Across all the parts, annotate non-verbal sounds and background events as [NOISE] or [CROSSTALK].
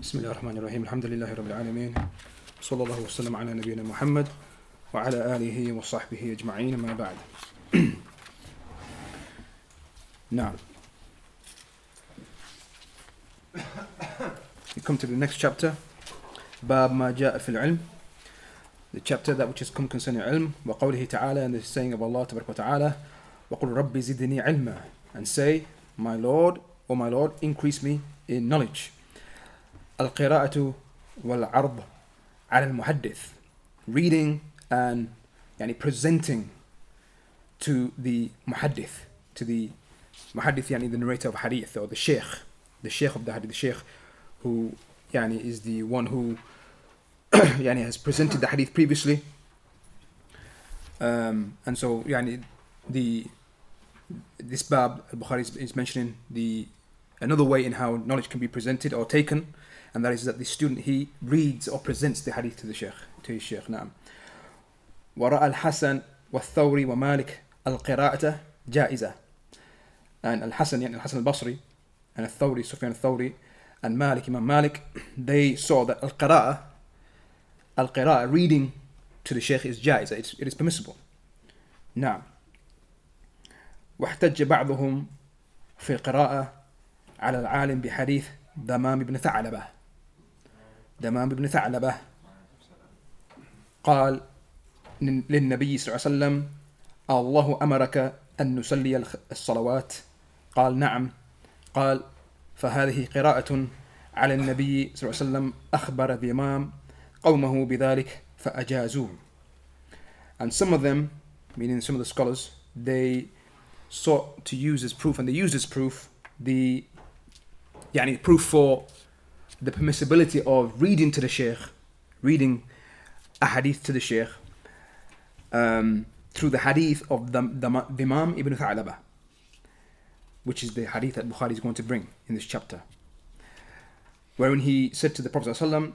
بسم الله الرحمن الرحيم الحمد لله رب العالمين صلى الله وسلم على نبينا محمد وعلى آله وصحبه أجمعين ما بعد نعم We come to the next chapter. باب ما جاء في العلم The chapter that which is come concerning علم وقوله تعالى and the saying of Allah تبارك وتعالى وقل ربي زدني علما and say my Lord O my Lord increase me in knowledge. القراءة والعرض على المحدث reading and يعني presenting to the muhaddith to the muhaddith يعني the narrator of hadith or the sheikh the sheikh of the hadith the sheikh who يعني is the one who [COUGHS] يعني has presented the hadith previously um, and so يعني the this bab al-Bukhari is, is mentioning the another way in how knowledge can be presented or taken and that is that the student he reads or presents the hadith to the sheikh to his sheikh نعم ورأى الحسن والثوري ومالك القراءة جائزة and الحسن يعني الحسن البصري and الثوري سفيان الثوري and Malik Imam Malik [CLEARS THROAT] they saw that القراءة القراءة reading to the sheikh is جائزة it's, it is permissible نعم واحتج بعضهم في القراءة على العالم بحديث دمام بن ثعلبة دمام بن ثعلبة. قال للنبي صلى الله عليه وسلم الله أمرك أن نصلي الصلوات. قال نعم. قال فهذه قراءة على النبي صلى الله عليه وسلم أخبر الإمام قومه بذلك فأجازوه. And some of them meaning some of the scholars they sought to use as proof and they used as proof the يعني proof for the permissibility of reading to the sheikh reading a hadith to the sheikh um, through the hadith of the, the, the Imam Ibn Tha'laba which is the hadith that Bukhari is going to bring in this chapter. Wherein he said to the Prophet ﷺ,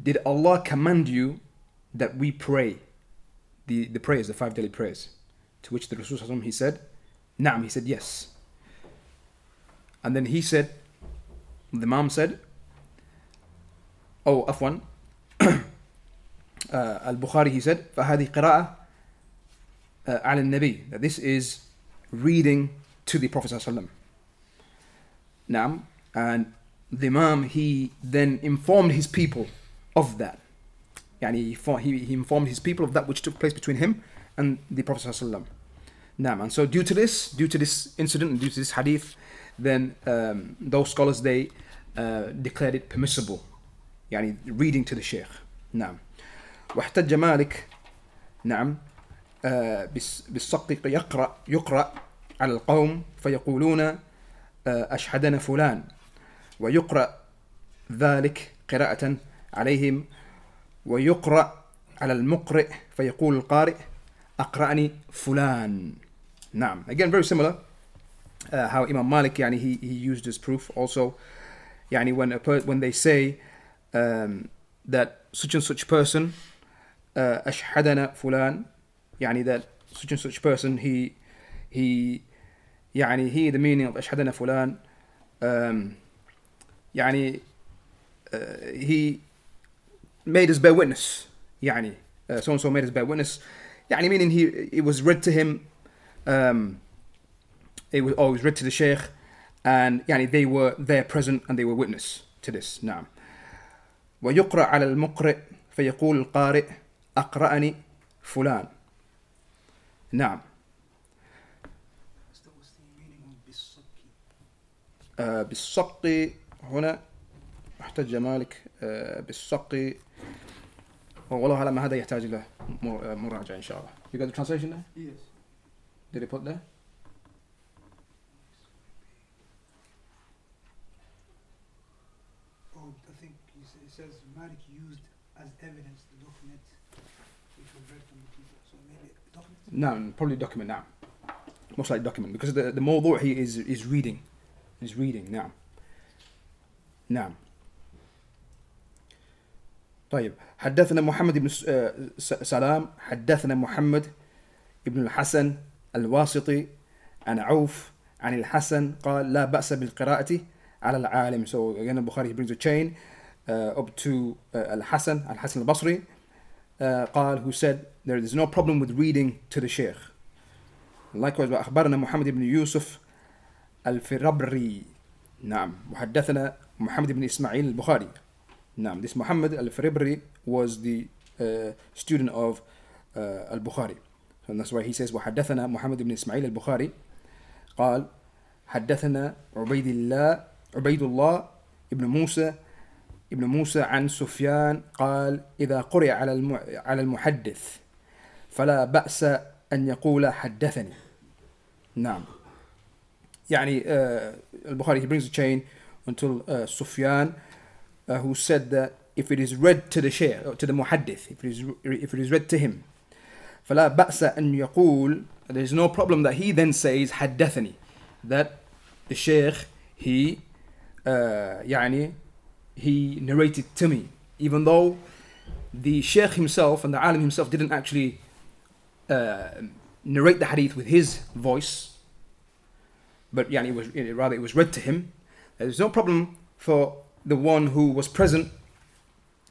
did Allah command you that we pray the, the prayers, the five daily prayers? To which the Rasul ﷺ, he said Naam, he said yes. And then he said the Imam said oh afwan uh, Al-Bukhari [CLEARS THROAT] he said فهذه قراءة uh, على النبي that this is reading to the Prophet ﷺ Naam and the Imam he then informed his people of that يعني he, he informed his people of that which took place between him and the Prophet ﷺ Naam and so due to this due to this incident and due to this hadith then um, those scholars they uh, declared it permissible يعني reading to the sheikh. نعم. واحتج مالك. نعم. آه بالسقط يقرأ يقرأ على القوم فيقولون آه أشهدنا فلان. ويقرأ ذلك قراءة عليهم. ويقرأ على المقرئ فيقول القارئ أقرأني فلان. نعم. Again very similar. uh, how Imam Malik يعني he, he used as proof also. يعني when a when they say um, that such and such person uh, أشهدنا فلان يعني that such and such person he he يعني he the meaning of أشهدنا فلان um, يعني uh, he made us bear witness يعني uh, so and so made us bear witness يعني meaning he it was read to him um, it was always read to the sheikh and يعني they were there present and they were witness to this نعم ويقرأ على المقرئ فيقول القارئ أقرأني فلان نعم آه بالسق هنا أحتج مالك آه بالسق والله أعلم هذا يحتاج إلى مراجعة إن شاء الله You got the translation there? Yes. Did it put there? Oh, I think he sa- it says Malik used as evidence the document read from the people. So maybe document. No, probably document now. Most likely document because the the موضوع he is is reading, is reading نعم. نعم. طيب حدثنا محمد بن آه، سلام حدثنا محمد بن الحسن الواسطي عن عوف عن الحسن قال لا بأس بالقراءة على العالم so again Bukhari brings a chain uh, up to uh, Al-Hasan Al-Hasan al-Basri uh, قال who said there is no problem with reading to the sheikh likewise أخبرنا محمد بن يوسف الفربري نعم وحدثنا محمد بن إسماعيل البخاري نعم this Muhammad al-Firibri was the uh, student of uh, al-Bukhari and that's why he says وحدثنا محمد بن إسماعيل البخاري قال حدثنا عبيد الله عبيد الله ابن موسى ابن موسى عن سفيان قال إذا قرئ على على المحدث فلا بأس أن يقول حدثني نعم يعني uh, البخاري he brings a chain until uh, Sufyan uh, who said that if it is read to the sheikh or to the muhaddith if it is if it is read to him فلا بأس أن يقول there is no problem that he then says حدثني that the sheikh he uh, يعني he narrated to me, even though the Sheikh himself and the Alim himself didn't actually uh, narrate the hadith with his voice, but yani, it was rather it was read to him. There's no problem for the one who was present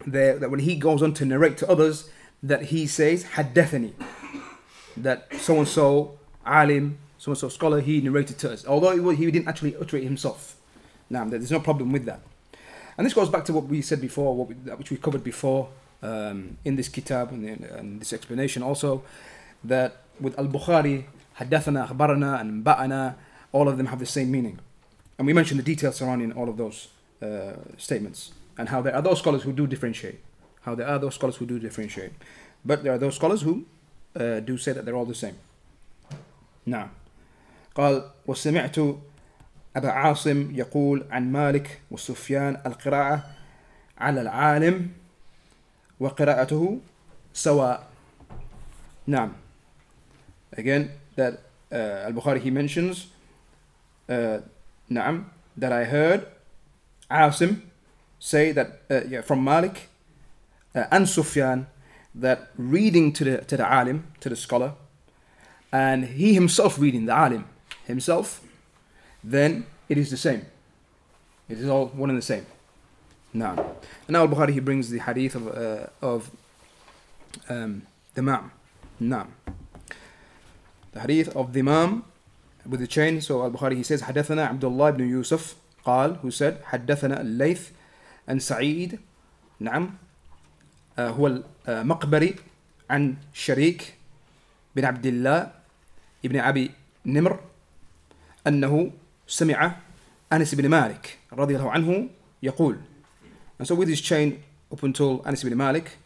there that when he goes on to narrate to others that he says haddathani that so and so alim so and so scholar he narrated to us. Although he didn't actually utter it himself. Now there's no problem with that. and this goes back to what we said before what we, which we covered before um, in this kitab and, in- and this explanation also that with al-Bukhari حدثنا أخبرنا and بأنا all of them have the same meaning and we mentioned the details surrounding all of those uh, statements and how there are those scholars who do differentiate how there are those scholars who do differentiate but there are those scholars who uh, do say that they're all the same نعم قال وسمعت أبا عاصم يقول عن مالك وسفيان القراءة على العالم وقراءته سواء نعم again that uh, al-Bukhari he mentions uh, نعم that I heard Asim say that uh, yeah, from Malik uh, and Sufyan that reading to the to the alim to the scholar and he himself reading the alim himself then it is the same it is all one and the same now and now al-Bukhari he brings the hadith of uh, of um, Dimam now the hadith of Dimam with the chain so al-Bukhari he says حدثنا عبد الله بن يوسف قال who said حدثنا الليث عن سعيد نعم آه، هو المقبري عن شريك بن عبد الله ابن أبي نمر أنه سمع أنس بن مالك رضي الله عنه يقول and so with his chain up until Anas ibn Malik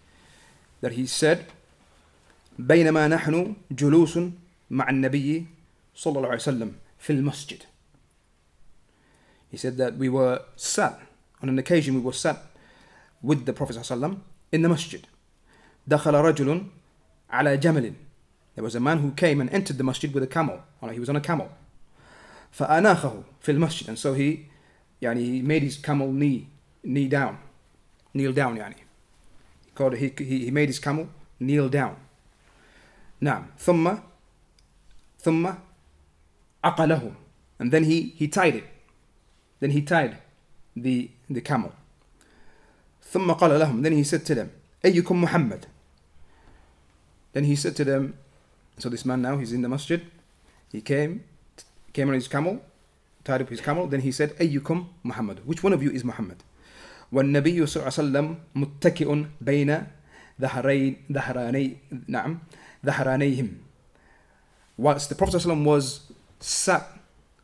that he said بينما نحن جلوس مع النبي صلى الله عليه وسلم في المسجد he said that we were sat on an occasion we were sat with the Prophet صلى الله عليه وسلم in the masjid دخل رجل على جمل there was a man who came and entered the masjid with a camel he was on a camel فأناخه في المسجد and so he يعني he made his camel knee knee down kneel down يعني he, called, he, he, he made his camel kneel down نعم ثم ثم عقله and then he, he tied it then he tied the, the camel ثم قال لهم then he said to them أيكم محمد then he said to them so this man now he's in the masjid he came came on his camel tied up his camel then he said أيكم محمد which one of you is Muhammad والنبي صلى الله عليه وسلم متكئ بين ظهرين ظهراني نعم ظهرانيهم whilst the Prophet ﷺ was sat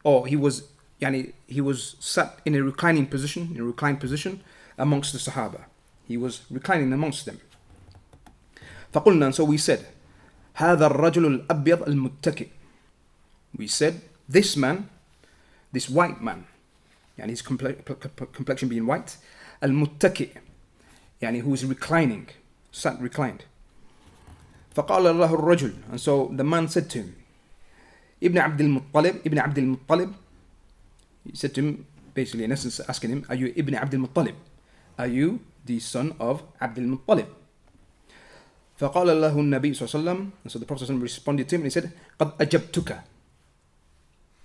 or he was يعني he was sat in a reclining position in a reclined position amongst the Sahaba he was reclining amongst them فقلنا and so we said هذا الرجل الأبيض المتكئ we said this man this white man يعني his comple- complexion being white المتكئ يعني who is reclining sat reclined فقال له الرجل and so the man said to him ابن عبد المطلب ابن عبد المطلب he said to him basically in essence asking him are you ابن عبد المطلب are you the son of عبد المطلب فقال له النبي صلى الله عليه وسلم and so the Prophet صلى الله عليه وسلم responded to him and he said قد أجبتك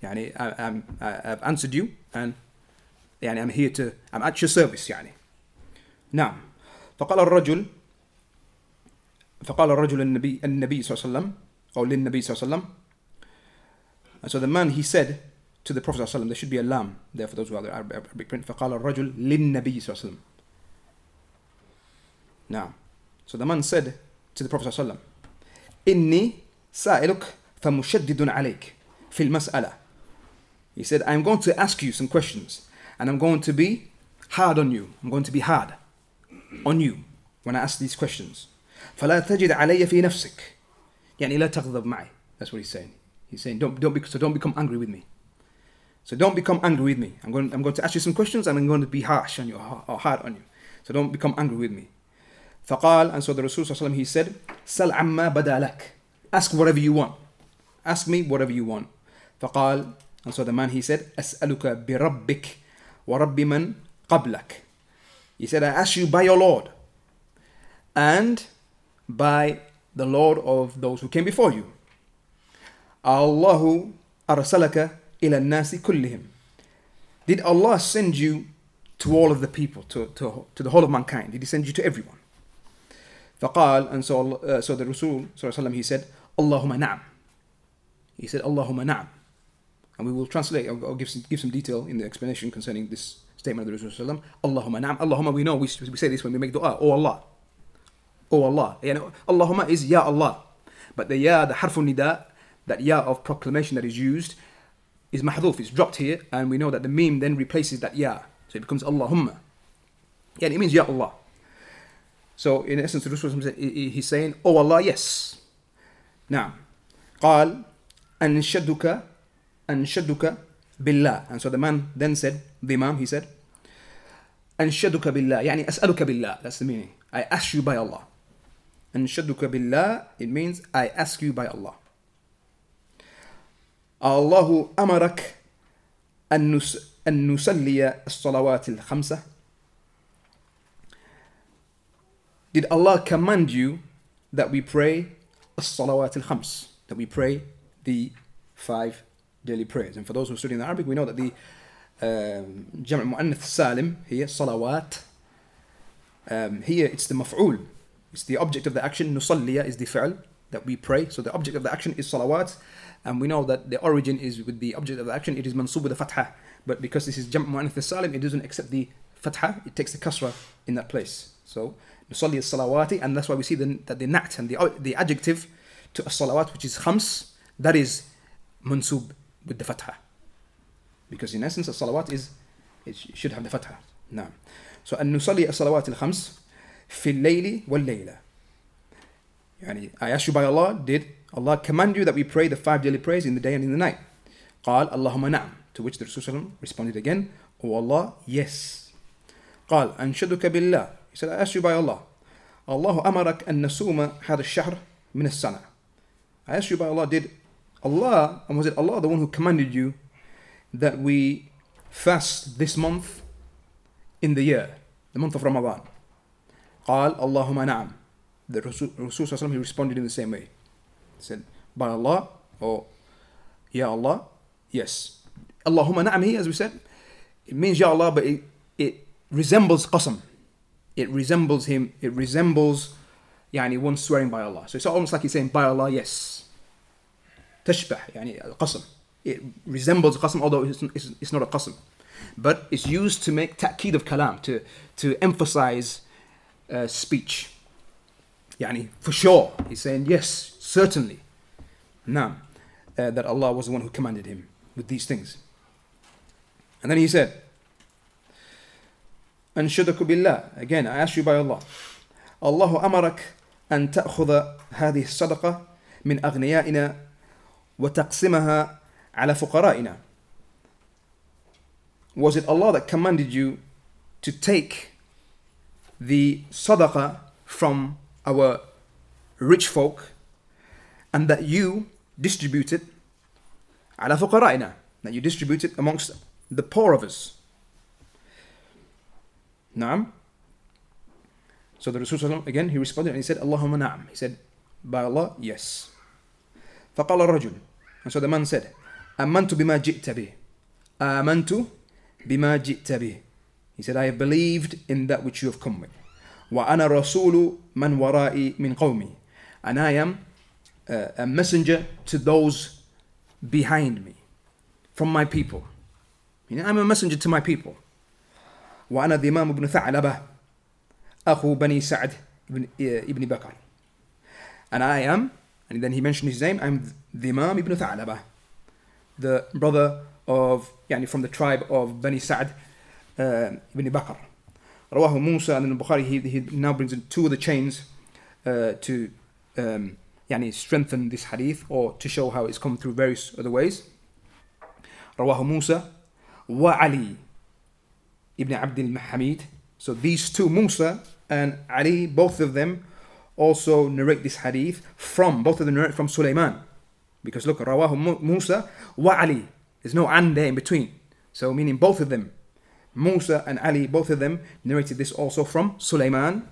يعني I'm- I've answered you and يعني I'm here to I'm at your service يعني. نعم. فقال الرجل فقال الرجل النبي النبي صلى الله عليه وسلم أو للنبي صلى الله عليه وسلم. And so the man he said to the Prophet صلى الله عليه وسلم there should be a lamb there for those who are the Arabic print. فقال الرجل للنبي صلى الله عليه وسلم. نعم. So the man said to the Prophet صلى الله عليه وسلم إني سائلك فمشدد عليك في المسألة. He said, I'm going to ask you some questions and I'm going to be hard on you. I'm going to be hard on you when I ask these questions. فلا تجد علي في نفسك. يعني لا تغضب معي. That's what he's saying. He's saying, don't, don't, be, so don't become angry with me. So don't become angry with me. I'm going, I'm going to ask you some questions and I'm going to be harsh on you or hard on you. So don't become angry with me. فقال, and so the Rasul صلى الله عليه وسلم, he said, سل عما بدا لك. Ask whatever you want. Ask me whatever you want. فقال, and so the man he said, أسألك بربك ورب من قبلك. He said, I ask you by your Lord and by the Lord of those who came before you. الله أرسلك إلى الناس كلهم. Did Allah send you to all of the people, to, to, to the whole of mankind? Did He send you to everyone? فقال, and so, uh, so the Rasul وسلم, he said, اللهم نعم. He said, اللهم نعم. And we will translate, I'll, I'll give, some, give some detail in the explanation concerning this statement of the Rasul. Allahumma na'am. Allahumma, we know, we, we say this when we make dua. Oh Allah. Oh Allah. You know, Allahumma is Ya Allah. But the Ya, the harful nida, that Ya of proclamation that is used, is mahdhuf, it's dropped here, and we know that the meme then replaces that Ya. So it becomes Allahumma. Yeah, it means Ya Allah. So in essence, the Rasul he's saying, Oh Allah, yes. Now, قال أنشدك أنشدك بالله and so the man then said the imam he said أنشدك بالله يعني أسألك بالله that's the meaning I ask you by Allah أنشدك بالله it means I ask you by Allah الله أمرك أن أن نصلي الصلوات الخمسة Did Allah command you that we pray الصلوات الخمس that we pray the five daily prayers. And for those who study in Arabic, we know that the um, جمع مؤنث سالم هي صلوات. Um, here it's the maf'ul. It's the object of the action. نصلي is the fi'l that we pray. So the object of the action is salawat. And we know that the origin is with the object of the action. It is mansub with the fatha. But because this is جمع مؤنث salim, it doesn't accept the fatha. It takes the kasra in that place. So نصلي الصلوات and that's why we see the, that the nat and the, the adjective to a salawat which is khams that is mansub with the fatha. Because in essence, the salawat is, it should have the fatha. نعم. So أن نصلي الصلوات الخمس في الليل والليلة. يعني I ask you by Allah, did Allah command you that we pray the five daily prayers in the day and in the night? قال اللهم نعم. To which the Rasul responded again, Oh Allah, yes. قال أنشدك بالله. He said, I ask you by Allah. الله أمرك أن نصوم هذا الشهر من السنة. I ask you by Allah, did Allah, and was it Allah the one who commanded you that we fast this month in the year, the month of Ramadan? قال اللهم نعم. The Rasul, Rasul he responded in the same way. He said, by Allah, or Ya Allah, yes. Allahumma na'am here, as we said, it means Ya Allah, but it, it resembles qasam. It resembles him, it resembles يعني one swearing by Allah. So it's almost like he's saying, by Allah, yes. تشبه يعني القسم it resembles قسم although it's, it's, it's not a قسم but it's used to make تأكيد of kalam to, to emphasize uh, speech يعني for sure he's saying yes certainly نعم uh, that Allah was the one who commanded him with these things and then he said أنشدك بالله again I ask you by Allah الله أمرك أن تأخذ هذه الصدقة من أغنيائنا وتقسمها على فقرائنا Was it Allah that commanded you to take the sadaqah from our rich folk and that you distribute it على فقرائنا that you distribute it amongst the poor of us نعم So the Rasul again he responded and he said Allahumma na'am he said by Allah yes فقال الرجل so the man said آمنت بما جئت به آمنت بما جئت به. He said, I have believed in that which you have come with. وأنا رسول من ورائي من قومي. And I am uh, a messenger to those behind me, from my people. You know, I'm a messenger to my people. وأنا ذمام بن ثعلبة أخو بني سعد ibn, ibn Bakr. And I am, And then he mentioned his name, I'm the Imam ibn Tha'labah, the brother of, yani from the tribe of Bani Sa'd uh, ibn Bakr. Rawahu Musa, and then Bukhari, he, he now brings in two of the chains uh, to um, yani strengthen this hadith or to show how it's come through various other ways. Rawahu Musa wa Ali ibn Abdul Mahamid. So these two, Musa and Ali, both of them also narrate this hadith from, both of them narrate from Sulaiman. Because look, Rawahu Musa wa Ali. There's no and there in between. So meaning both of them, Musa and Ali, both of them narrated this also from Sulaiman,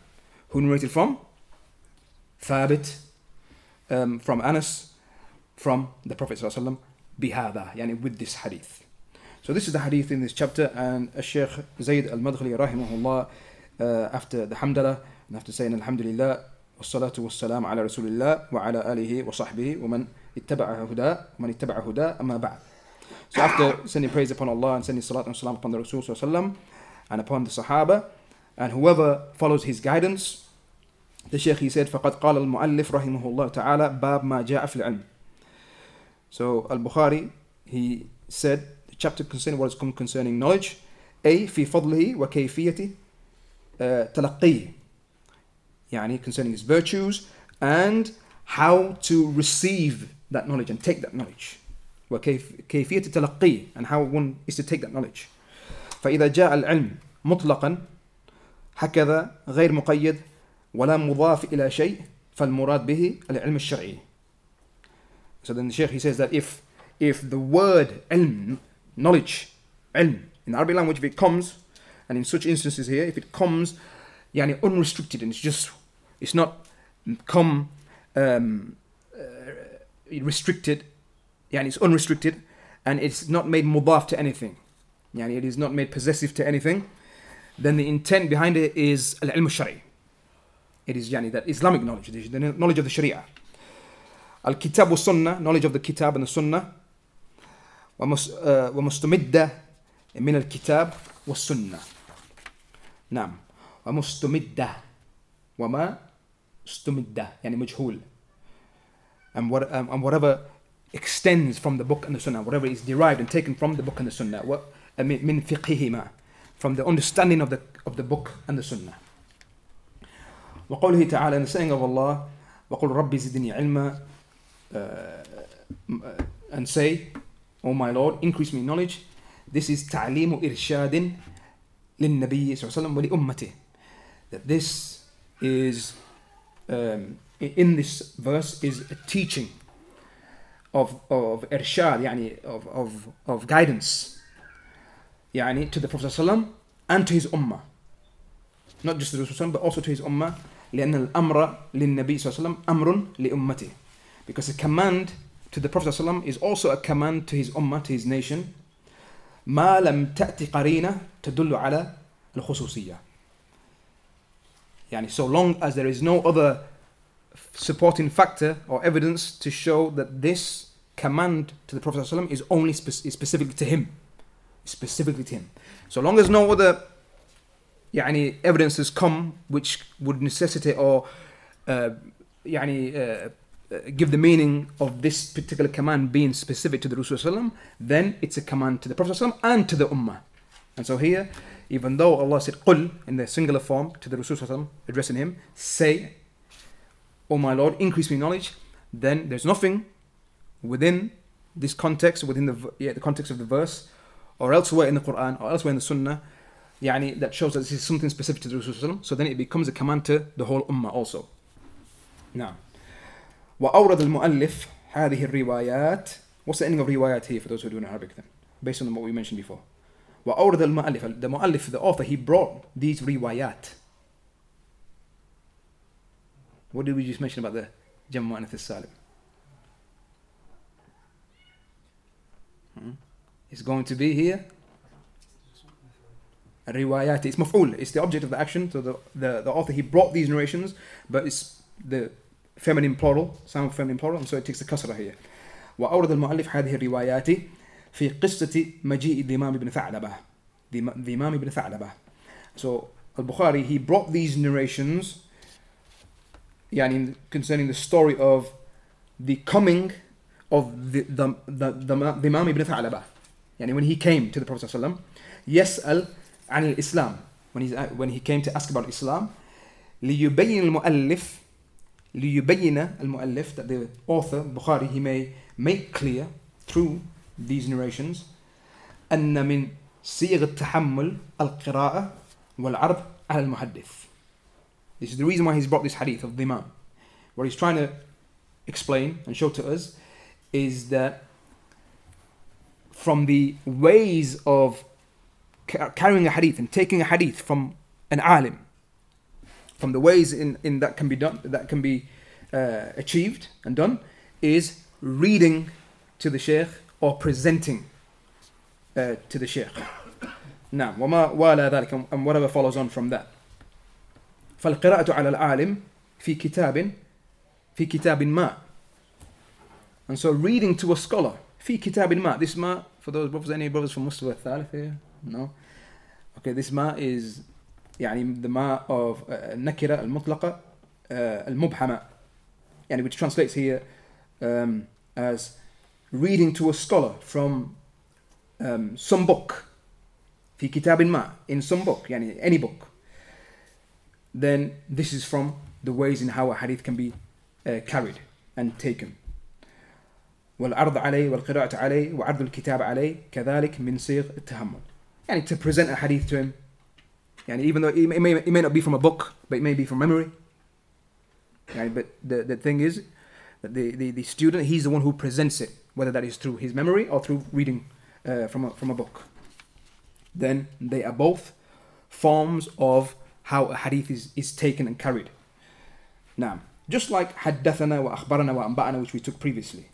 who narrated from Thabit, um, from Anas, from the Prophet ﷺ, bihada, yani with this hadith. So this is the hadith in this chapter, and Sheikh Zayd al-Madkhali rahimahullah, uh, after the hamdalah, and after saying alhamdulillah, والصلاة والسلام على رسول الله وعلى آله وصحبه ومن اتبع هدى ومن اتبع هدى أما بعد. So after sending praise upon Allah and sending salat and salam upon the Rasul sallam and upon the Sahaba and whoever follows his guidance, the Shaykh he said فقد قال المؤلف رحمه الله تعالى باب ما جاء في العلم. So Al-Bukhari he said the chapter concerning what is concerning knowledge A في فضله وكيفية تلقيه يعني concerning his virtues and how to receive that knowledge and take that knowledge وكيفية تلقيه and how one is to take that knowledge فإذا جاء العلم مطلقا هكذا غير مقيد ولا مضاف إلى شيء فالمراد به العلم الشرعي So then the Shaykh he says that if if the word ilm, knowledge, ilm, in the Arabic language, if it comes, and in such instances here, if it comes, yani unrestricted and it's just, it's not come um, uh, restricted, yani it's unrestricted, and it's not made mudaf to anything, yani it is not made possessive to anything, then the intent behind it is al-ilm shari. It is yani that Islamic knowledge, the knowledge of the Sharia. Al-Kitab wa Sunnah, knowledge of the Kitab and the Sunnah. ومستمدة من الكتاب والسنة نعم ومستمدة وما استمدة يعني مجهول and, what, um, and whatever extends from the book and the sunnah whatever is derived and taken from the book and the sunnah what, من فقههما from the understanding of the, of the book and the sunnah وقوله تعالى in the saying of Allah وقل ربي زدني علما uh, and say, Oh my Lord, increase me knowledge. This is تعليم إرشاد للنبي صلى الله عليه وسلم ولأمته. That this is, um, in this verse, is a teaching of, of irshad, يعني of, of, of guidance يعني to the Prophet صلى الله عليه وسلم and to his ummah. Not just to the Prophet but also to his ummah. لأن الأمر للنبي صلى الله عليه وسلم أمر لأمته. Because a command to the Prophet ﷺ is also a command to his ummah, to his nation. ما لم تأتي قرينة تدل على الخصوصية. يعني so long as there is no other supporting factor or evidence to show that this command to the Prophet ﷺ is only spe- is specifically to him. Specifically to him. So long as no other يعني evidences come which would necessitate or uh, يعني uh, give the meaning of this particular command being specific to the Rasul then it's a command to the Prophet and to the Ummah. And so here, even though Allah said قل in the singular form to the Rasul addressing him, say, O my Lord, increase me knowledge, then there's nothing within this context, within the, yeah, the context of the verse, or elsewhere in the Quran, or elsewhere in the Sunnah, yani, that shows that this is something specific to the Rasul so then it becomes a command to the whole Ummah also. Now, وأورد المؤلف هذه الروايات What's the ending of روايات here for those who do in Arabic then? Based on what we mentioned before. وأورد المؤلف The مؤلف, the author, he brought these روايات. What did we just mention about the جمع مؤنث السالم? Hmm? It's going to be here riwayati. It's maf'ul. It's the object of the action. So the, the, the author, he brought these narrations, but it's the feminine plural, sound feminine plural, and so it takes the kasra here. وأورد المؤلف هذه الروايات في قصة مجيء ذمام بن ثعلبة ذمام بن ثعلبة So Al-Bukhari, he brought these narrations يعني, concerning the story of the coming of the, the, the, the, the Imam ibn Tha'laba. يعني when he came to the Prophet ﷺ, يسأل عن الإسلام when, he's, when he came to ask about Islam ليبين المؤلف ليبين المؤلف that the author Bukhari he may make clear through these narrations أن من صيغ التحمل القراءة والعرض على المحدث This is the reason why he's brought this hadith of the Imam. What he's trying to explain and show to us is that from the ways of carrying a hadith and taking a hadith from an alim, from the ways in, in that can be done, that can be uh, achieved and done, is reading to the sheikh or presenting uh, to the sheikh. Now, وما ولا ذلك and whatever follows on from that. فالقراءة على العالم في كتاب في كتاب ما and so reading to a scholar في كتاب ما this ma for those brothers any brothers from Mustafa الثالث here no okay this ma is يعني the ma of النكرة uh, المطلقة uh, المبهمة يعني which translates here um, as reading to a scholar from um, some book في كتاب ما in some book يعني any book then this is from the ways in how a hadith can be uh, carried and taken والعرض عليه والقراءة عليه وعرض الكتاب عليه كذلك من صيغ التحمل يعني to present a hadith to him يعني even though it may, it may not be from a book but it may be from memory يعني but the, the thing is that the, the, the student he's the one who presents it whether that is through his memory or through reading uh, from, a, from a book then they are both forms of how a hadith is, is taken and carried now just like حدثنا وأخبرنا وأنبأنا which we took previously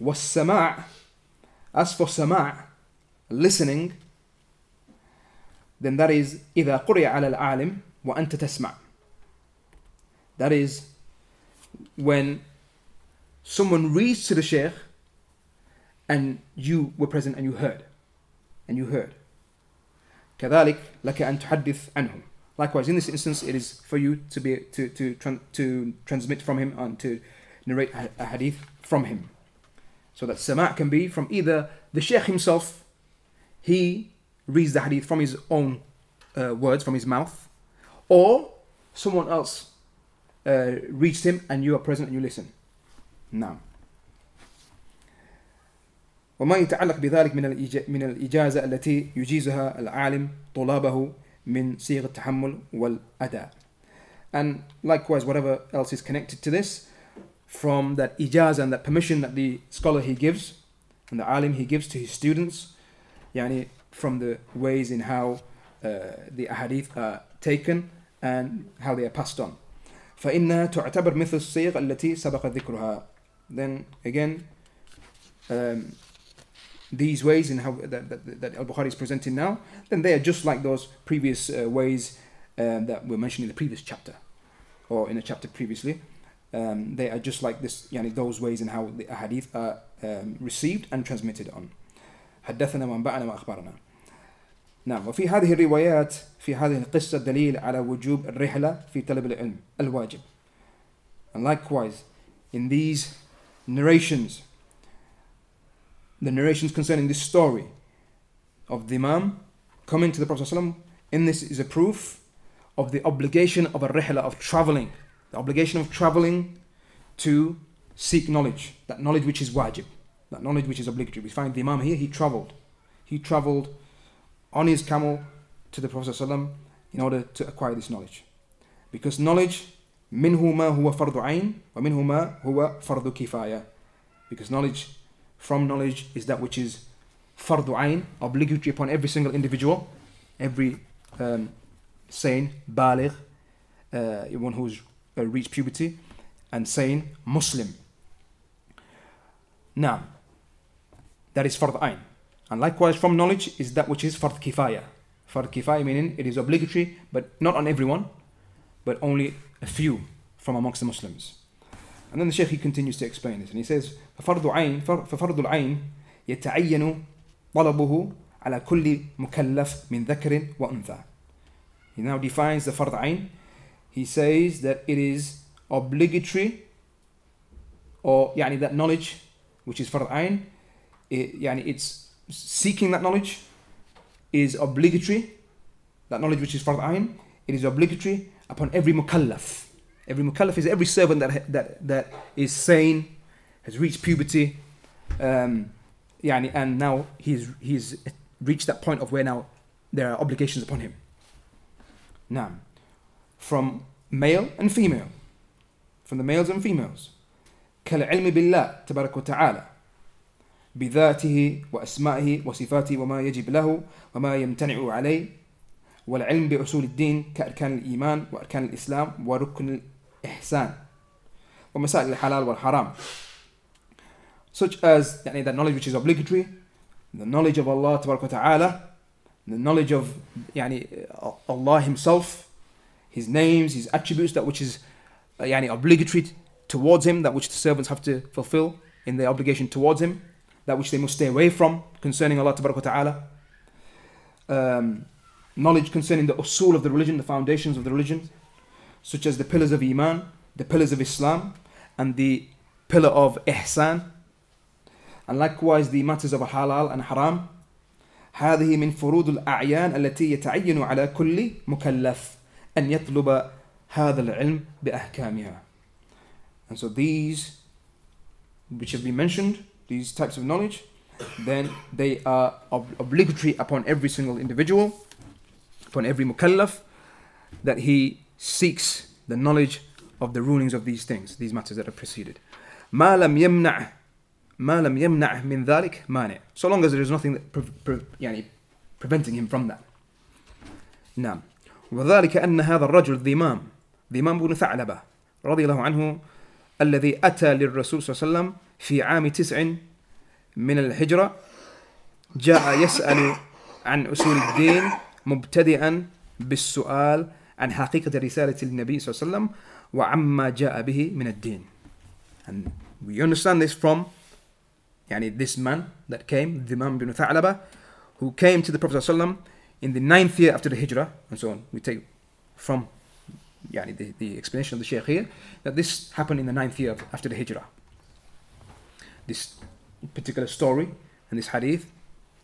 والسماع as for سماع listening then that is إذا قرئ على العالم وأنت تسمع that is when someone reads to the sheikh and you were present and you heard and you heard كذلك لك أن تحدث عنهم Likewise, in this instance, it is for you to be to to to transmit from him and to narrate a hadith from him. So that sama' can be from either the sheikh himself, he reads the hadith from his own uh, words, from his mouth, or someone else uh, reached him and you are present and you listen. Now. وما يتعلق بذلك من من الإجازة التي يجيزها العالم طلابه من صيغ التحمل والأداء. And likewise, whatever else is connected to this, from that ijaz and that permission that the scholar he gives and the alim he gives to his students, yani from the ways in how uh, the ahadith are taken and how they are passed on. فإنها تعتبر مثل الصيغ التي سبق ذكرها. Then again, um, these ways in how that, that, that Al Bukhari is presenting now, then they are just like those previous uh, ways um, that were mentioned in the previous chapter or in a chapter previously. Um, they are just like this, yani those ways in how the hadith are um, received and transmitted on. حدثنا وانبأنا وأخبرنا. نعم وفي هذه الروايات في هذه القصة دليل على وجوب الرحلة في طلب العلم الواجب. And likewise, in these narrations, the narrations concerning this story of the Imam coming to the Prophet ﷺ, in this is a proof of the obligation of a rihla, of traveling, the obligation of traveling to seek knowledge, that knowledge which is wajib, that knowledge which is obligatory. We find the Imam here, he traveled. He traveled on his camel to the Prophet ﷺ in order to acquire this knowledge. Because knowledge, minhu ma huwa fardu ain, wa ma huwa fardu kifaya. Because knowledge from knowledge is that which is fardu ayn, obligatory upon every single individual, every um, sane, baligh, uh, one who's uh, reached puberty, and sane Muslim. Now, that is fard ayn. And likewise, from knowledge is that which is fard kifaya. Fard kifaya meaning it is obligatory, but not on everyone, but only a few from amongst the Muslims. And then the Shaykh he continues to explain this, and he says, ففرض عين ففرض العين يتعين طلبه على كل مكلف من ذكر وأنثى. He now defines the fard ain. He says that it is obligatory, or يعني that knowledge, which is fard ain, it, يعني it's seeking that knowledge is obligatory. That knowledge which is fard ain, it is obligatory upon every mukallaf. Every mukallaf is every servant that that that is sane, has reached puberty, um, يعني, and now he's he's reached that point of where now there are obligations upon him. Now, from male and female, from the males and females, كالعلم بالله تبارك وتعالى بذاته وأسمائه وصفاته وما يجب له وما يمتنع عليه والعلم بأصول الدين كأركان الإيمان وأركان الإسلام وركن الإحسان ومسائل الحلال والحرام such as يعني, that knowledge which is obligatory the knowledge of Allah تبارك وتعالى the knowledge of يعني, Allah himself his names his attributes that which is يعني, obligatory towards him that which the servants have to fulfill in their obligation towards him that which they must stay away from concerning Allah تبارك وتعالى um, knowledge concerning the usul of the religion the foundations of the religion such as the pillars of Iman the pillars of Islam and the pillar of Ihsan and likewise the matters of halal and haram هذه من فروض الأعيان التي يتعين على كل مكلف أن يطلب هذا العلم بأحكامها and so these which have been mentioned these types of knowledge then they are ob- obligatory upon every single individual upon every mukallaf that he seeks the knowledge of the rulings of these things these matters that have preceded. ما لم يمنع ما لم يمنع من ذلك مانع so long as there is nothing that pre- pre- يعني preventing him from that. نعم وذلك أن هذا الرجل ذمام ذمام بن ثعلبة رضي الله عنه الذي أتى للرسول صلى الله عليه وسلم في عام تسع من الهجرة جاء يسأل عن أصول الدين مبتدئا بالسؤال عن حقيقة رسالة النبي صلى الله عليه وسلم وعما جاء به من الدين and we understand this from يعني this man that came Dhimam bin Tha'laba who came to the Prophet صلى الله عليه وسلم in the ninth year after the hijrah and so on we take from يعني the, the explanation of the Shaykh here that this happened in the ninth year after the hijrah this particular story and this hadith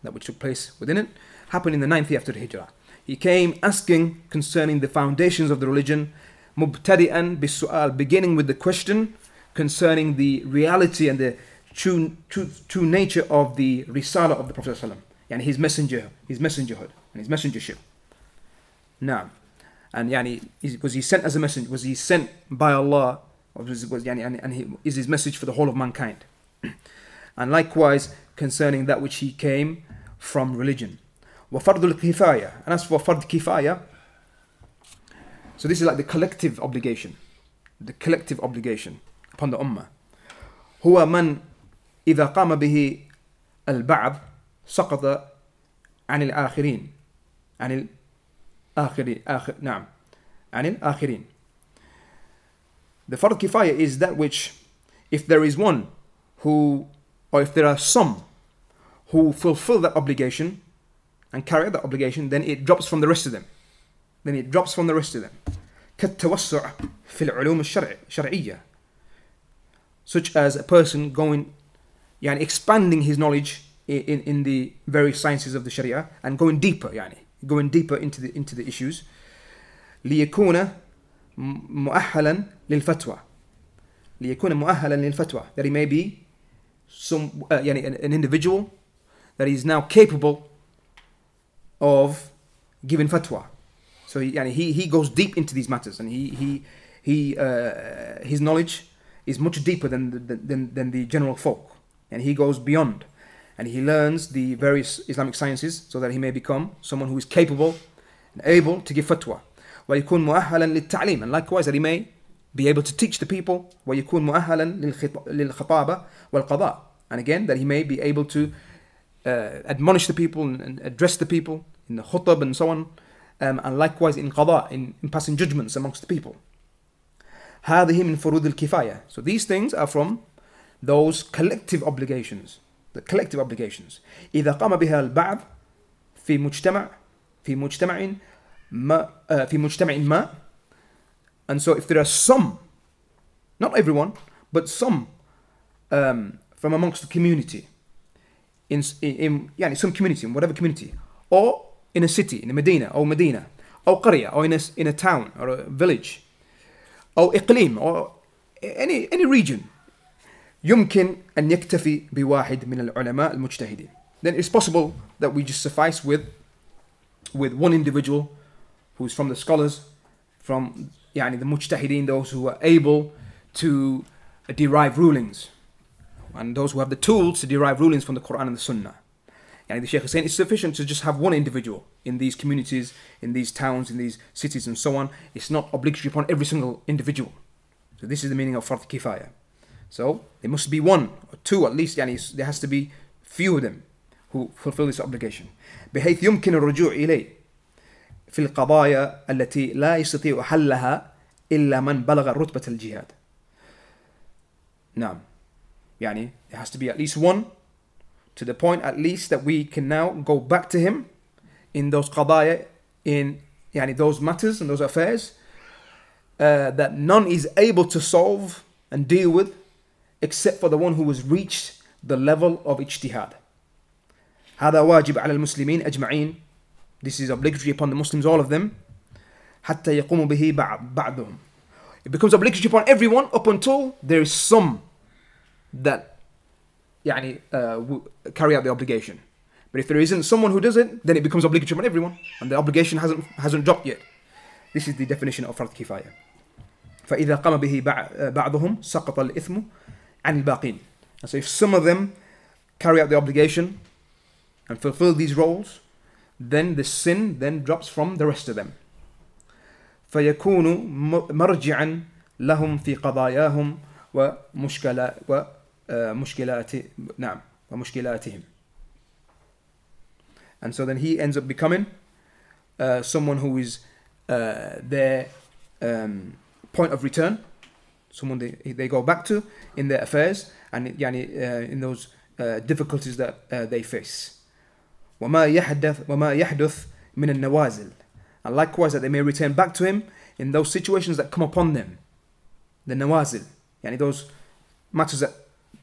that which took place within it happened in the ninth year after the hijrah he came asking concerning the foundations of the religion mubtadi'an bisu'al beginning with the question concerning the reality and the true, true, true nature of the risala of the Prophet and his messenger, his messengerhood and his messengership. Now, and yani, was he sent as a messenger? Was he sent by Allah? Or was, was yani, and, and he, is his message for the whole of mankind? [CLEARS THROAT] and likewise concerning that which he came from religion. وفرض الكفاية and as for فرض كفاية so this is like the collective obligation the collective obligation upon the ummah هو من إذا قام به البعض سقط عن الآخرين عن الآخرين آخر نعم عن الآخرين The fard kifaya is that which if there is one who or if there are some who fulfill that obligation and carry out that obligation then it drops from the rest of them then it drops from the rest of them كالتوسع في العلوم الشرع شرعية such as a person going يعني expanding his knowledge in, in, in the various sciences of the Sharia and going deeper يعني going deeper into the into the issues ليكون م- مؤهلا للفتوى ليكون مؤهلا للفتوى that he may be some uh, يعني an, an individual that is now capable of giving fatwa so he, يعني he, he goes deep into these matters and he he he uh, his knowledge is much deeper than the, than, than the general folk and he goes beyond and he learns the various Islamic sciences so that he may become someone who is capable and able to give fatwa ويكون مؤهلا للتعليم and likewise that he may be able to teach the people ويكون مؤهلا للخط- للخطابة والقضاء and again that he may be able to uh, admonish the people and, and address the people in the khutab and so on, um, and likewise in qada, in, in passing judgments amongst the people. هذه من فروض الكفاية. So these things are from those collective obligations, the collective obligations. إذا قام بها البعض في مجتمع في مجتمع ما uh, في مجتمع ما and so if there are some not everyone but some um, from amongst the community in, in, in يعني some community in whatever community or in a city in a Medina or Medina or قرية or in a, in a town or a village أو إقليم or any any region يمكن أن يكتفي بواحد من العلماء المجتهدين then it's possible that we just suffice with with one individual who's from the scholars from يعني the mujtahideen those who are able to derive rulings and those who have the tools to derive rulings from the Quran and the Sunnah يعني the Shaykh is saying it's sufficient to just have one individual in these communities, in these towns, in these cities, and so on. It's not obligatory upon every single individual. So this is the meaning of Fard Kifaya. So there must be one or two at least. يعني there has to be few of them who fulfill this obligation. بحيث يمكن الرجوع إليه في القضايا التي لا يستطيع حلها إلا من بلغ رتبة الجهاد. نعم. يعني there has to be at least one to the point at least that we can now go back to him in those qadaya, in yani those matters and those affairs uh, that none is able to solve and deal with except for the one who has reached the level of ijtihad. هذا واجب على المسلمين أجمعين. This is obligatory upon the Muslims, all of them. حتى يقوموا به بعضهم. It becomes obligatory upon everyone up until there is some that يعني, uh, carry out the obligation. But if there isn't someone who does it, then it becomes obligatory on everyone, and the obligation hasn't hasn't dropped yet. This is the definition of فرض كفاية. فإذا قام به بعضهم سقط الإثم عن الباقين. And so if some of them carry out the obligation and fulfill these roles, then the sin then drops from the rest of them. فيكون مرجعا لهم في قضاياهم ومشكلة ومشكلات نعم ومشكلاتهم. And so then he ends up becoming uh, someone who is uh, their um, point of return, someone they, they go back to in their affairs and يعني, uh, in those uh, difficulties that uh, they face. وما يحدث وما يحدث من النوازل and likewise that they may return back to him in those situations that come upon them the nawazil يعني those matters that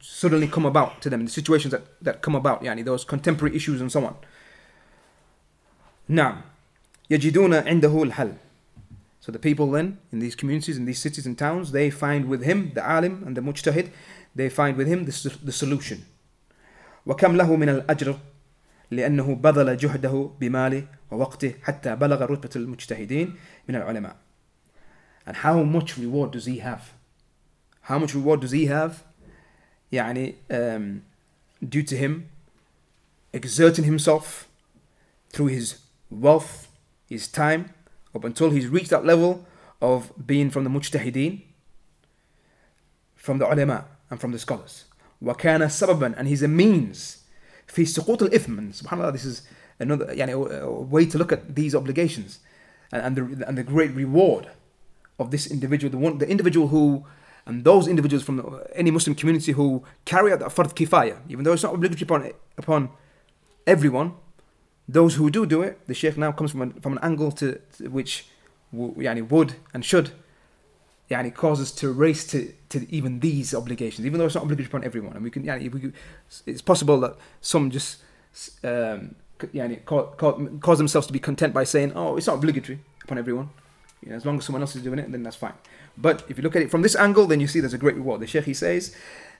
suddenly come about to them the situations that, that come about يعني those contemporary issues and so on نعم يجدون عنده الحل so the people then in these communities in these cities and towns they find with him the alim and the mujtahid they find with him the, the solution وكم له من الأجر لأنه بذل جهده بماله ووقته حتى بلغ رتبة المجتهدين من العلماء and how much reward does he have how much reward does he have يعني um, due to him exerting himself through his wealth, his time, up until he's reached that level of being from the mujtahideen, from the ulama and from the scholars. وكان سببا and he's a means في سقوط الإثم and subhanallah this is another يعني, a way to look at these obligations and, and, the, and the great reward of this individual the one the individual who and those individuals from any Muslim community who carry out the fard kifaya even though it's not obligatory upon, upon everyone those who do do it, the Sheikh now comes from an, from an angle to, to which yani, would and should yani, cause us to race to, to even these obligations, even though it's not obligatory upon everyone. And we can, yani, we it's possible that some just um, yani, cause themselves to be content by saying, oh, it's not obligatory upon everyone. You know, as long as someone else is doing it, then that's fine. But if you look at it from this angle, then you see there's a great reward. The Sheikh he says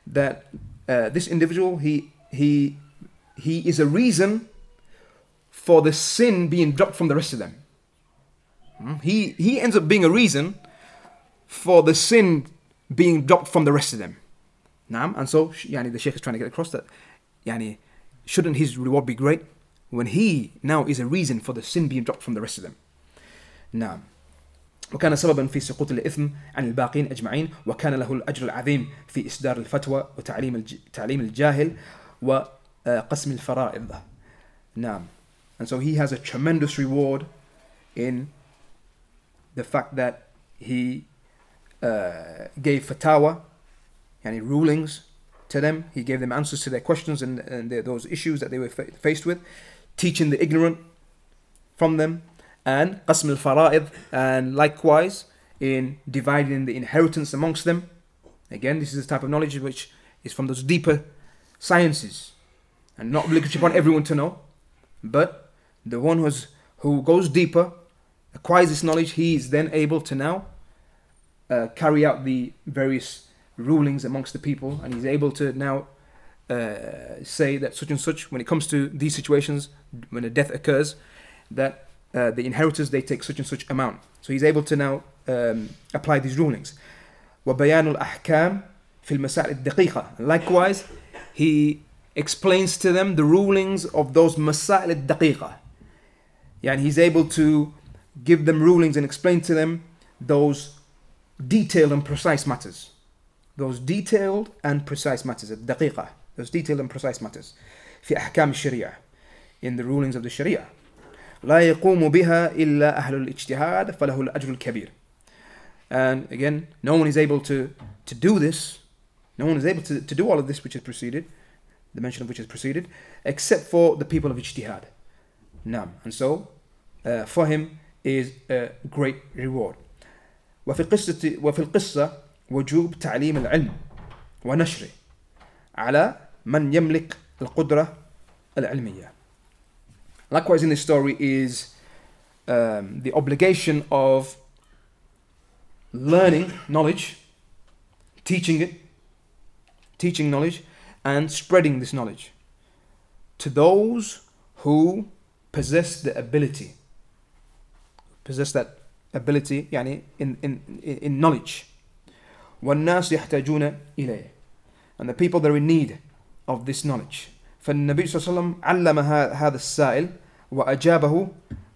that uh, this individual he he he is a reason for the sin being dropped from the rest of them. Hmm? He he ends up being a reason for the sin being dropped from the rest of them. Nam And so yani, the Sheikh is trying to get across that yani, shouldn't his reward be great when he now is a reason for the sin being dropped from the rest of them? Nam. وكان سببا في سقوط الإثم عن الباقين أجمعين وكان له الأجر العظيم في إصدار الفتوى وتعليم تعليم الجاهل وقسم الفرائض نعم And so he has a tremendous reward in the fact that he uh, gave fatawa, and rulings to them. He gave them answers to their questions and, and their, those issues that they were fa- faced with, teaching the ignorant from them, and qasm al fara'id, and likewise in dividing the inheritance amongst them. Again, this is the type of knowledge which is from those deeper sciences and not obligatory upon everyone to know. But the one who's, who goes deeper, acquires this knowledge, he is then able to now uh, carry out the various rulings amongst the people, and he's able to now uh, say that such and such, when it comes to these situations, when a death occurs, that uh, the inheritors they take such and such amount. So he's able to now um, apply these rulings. وبيان الأحكام في المسائل الدقيقة. Likewise, he explains to them the rulings of those مسائل الدقيقة. يعني he's able to give them rulings and explain to them those detailed and precise matters. Those detailed and precise matters. الدقيقة. Those detailed and precise matters. في أحكام الشريعة. In the rulings of the Sharia. لا يقوم بها إلا أهل الاجتهاد فله الأجر الكبير. And again, no one is able to, to do this. No one is able to, to do all of this which has preceded, the mention of which has preceded, except for the people of ijtihad. Nam. And so, uh, for him is a great reward. وفي القصة وفي القصة وجوب تعليم العلم ونشره على من يملك القدرة العلمية. Likewise, in this story is um, the obligation of learning knowledge, teaching it, teaching knowledge, and spreading this knowledge to those who possess the ability, possess that ability يعني in, in, in knowledge. والناس يحتاجون إليه. And the people that are in need of this knowledge. فالنبي صلى الله عليه وسلم علم هذا السائل وأجابه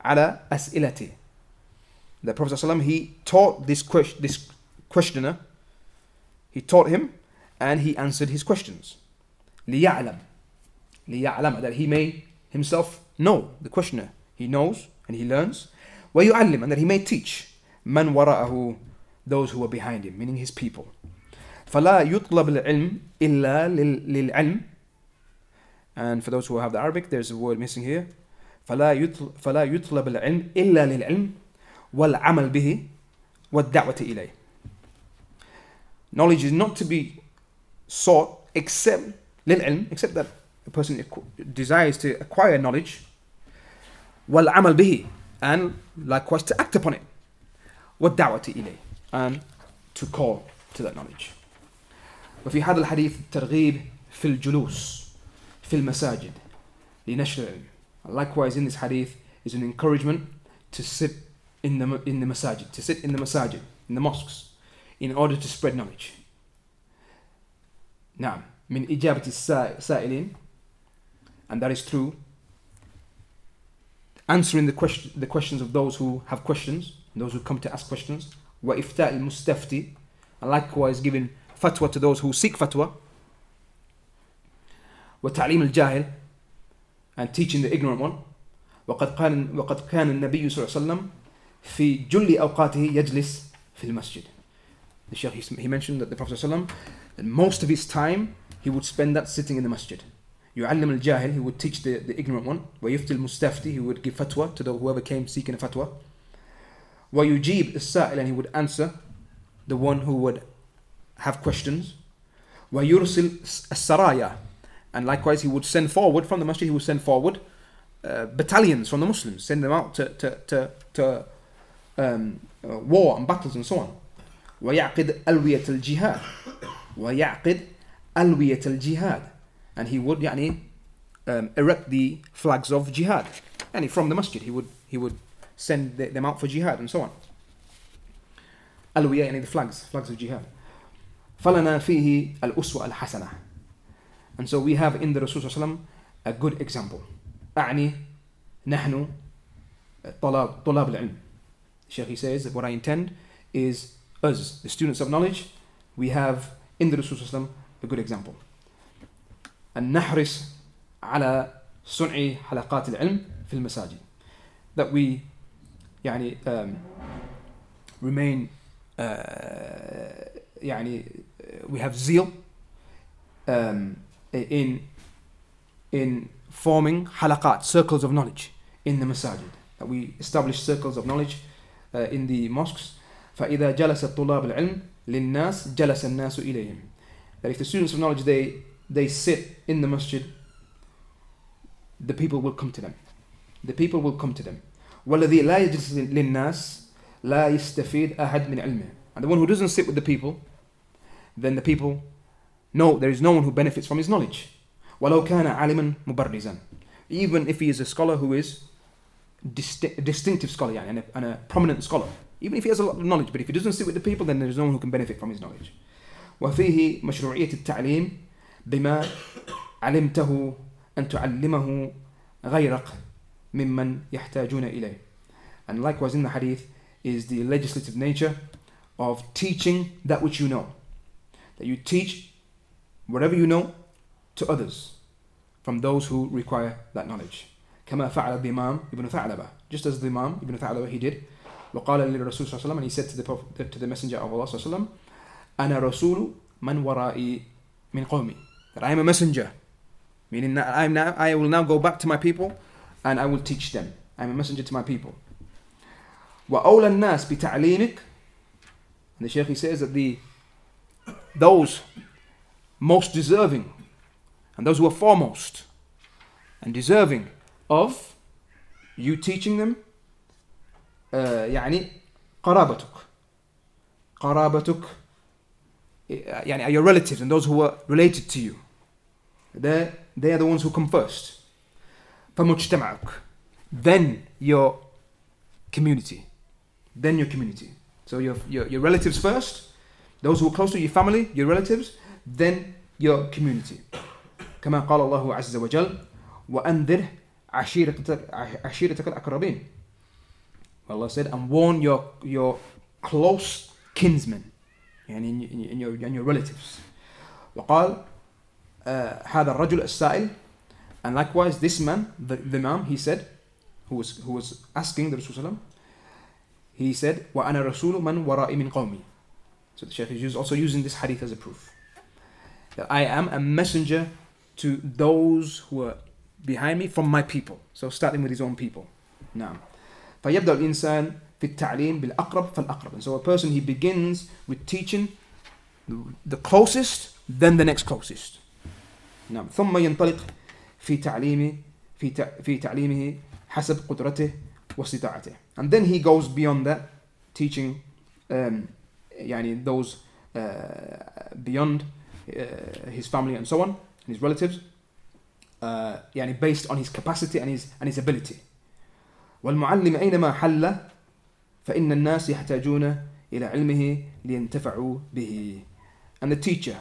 على أسئلته. The Prophet صلى الله عليه وسلم, he taught this, question, this questioner, he taught him and he answered his questions. ليعلم ليعلم that he may himself know the questioner. He knows and he learns. ويعلم and that he may teach من وراءه those who are behind him meaning his people. فلا يطلب العلم إلا للعلم and for those who have the Arabic there's a word missing here فلا يطلب, فلا يطلب العلم إلا للعلم والعمل به والدعوة إليه Knowledge is not to be sought except للعلم except that a person desires to acquire knowledge والعمل به and likewise to act upon it والدعوة إليه and to call to that knowledge وفي هذا الحديث ترغيب في الجلوس في المساجد لنشر العلم Likewise, in this hadith is an encouragement to sit in the, in the masajid, to sit in the masajid, in the mosques, in order to spread knowledge. Now, min ijabati sa'ilin, and that is true. answering the, question, the questions of those who have questions, those who come to ask questions, wa ifta' al mustafti, and likewise giving fatwa to those who seek fatwa, wa ta'lim al jahil, and teaching the ignorant one. وقد كان وقد كان النبي صلى الله عليه وسلم في جل أوقاته يجلس في المسجد. The Shaykh he mentioned that the Prophet صلى الله عليه وسلم that most of his time he would spend that sitting in the masjid. يعلم الجاهل he would teach the, the ignorant one ويفتي المستفتي he would give fatwa to the, whoever came seeking a fatwa ويجيب السائل and he would answer the one who would have questions ويرسل السرايا and likewise he would send forward from the masjid he would send forward uh, battalions from the Muslims send them out to, to, to, to um, uh, war and battles and so on ويعقد ألوية الجهاد ويعقد ألوية الجهاد and he would يعني um, erect the flags of jihad and from the masjid he would he would send them out for jihad and so on ألوية يعني the flags flags of jihad فلنا فيه الأسوة الحسنة and so we have in the Rasul صلى الله عليه وسلم a good example أعني نحن طلاب طلاب العلم Sheikh he says that what I intend is us the students of knowledge we have in the Rasul صلى الله عليه وسلم a good example أن نحرص على صنع حلقات العلم في المساجد that we يعني um, remain uh, يعني uh, we have zeal um, in in forming halaqat circles of knowledge in the masajid that we establish circles of knowledge uh, in the mosques فإذا جلس طلاب العلم للناس جلس الناس إليهم that if the students of knowledge they they sit in the masjid the people will come to them the people will come to them والذي لا يجلس للناس لا يستفيد أحد من علمه and the one who doesn't sit with the people then the people know there is no one who benefits from his knowledge ولو كان عالما مبرزا even if he is a scholar who is disti- a distinctive scholar يعني, and, a, and a prominent scholar even if he has a lot of knowledge but if he doesn't sit with the people then there is no one who can benefit from his knowledge وفيه مشروعية التعليم بما علمته أن تعلمه غيرك ممن يحتاجون إليه and likewise in the hadith is the legislative nature of teaching that which you know that you teach whatever you know to others from those who require that knowledge كما فعل الإمام ابن ثعلبة just as the Imam Ibn Tha'laba he did وقال للرسول صلى الله عليه وسلم and he said to the, prophet, to the messenger of Allah صلى الله عليه وسلم أنا رسول من ورائي من قومي that I am a messenger meaning that I am now I will now go back to my people and I will teach them I am a messenger to my people وأولى الناس بتعليمك and the Shaykh he says that the those most deserving and those who are foremost and deserving of you teaching them uh, يعني قرابتك قرابتك يعني are your relatives and those who are related to you they're, they are the ones who come first فمجتمعك then your community then your community so your, your, your relatives first those who are close to your family your relatives then your community كما قال الله عز وجل وأنذر عشيرتك عشيرتك الأقربين Allah said and warn your your close kinsmen يعني in, in, in your in your relatives وقال uh, هذا الرجل السائل and likewise this man the, the imam he said who was who was asking the Rasul he said وأنا رسول من ورائي من قومي so the Shaykh is also using this hadith as a proof that I am a messenger to those who are behind me from my people so starting with his own people now فيبدأ الإنسان في التعليم بالأقرب فالأقرب and so a person he begins with teaching the closest then the next closest نعم ثم ينطلق في تعليمه في في تعليمه حسب قدرته واستطاعته and then he goes beyond that teaching um, يعني those uh, beyond uh, his family and so on and his relatives uh, يعني based on his capacity and his and his ability والمعلم أينما حل فإن الناس يحتاجون إلى علمه لينتفعوا به and the teacher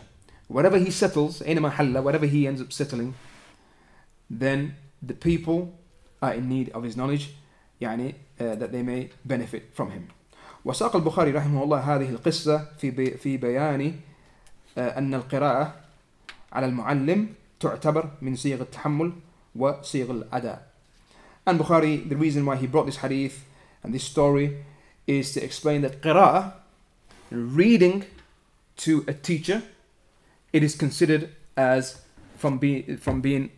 whatever he settles أينما حل whatever he ends up settling then the people are in need of his knowledge يعني uh, that they may benefit from him وساق البخاري رحمه الله هذه القصة في بي في بيان uh, أن القراءة على المعلم تعتبر من صيغ التحمل وصيغ الأداء And Bukhari, the reason why he brought this hadith and this story is to explain that qira'ah, reading to a teacher, it is considered as from being from being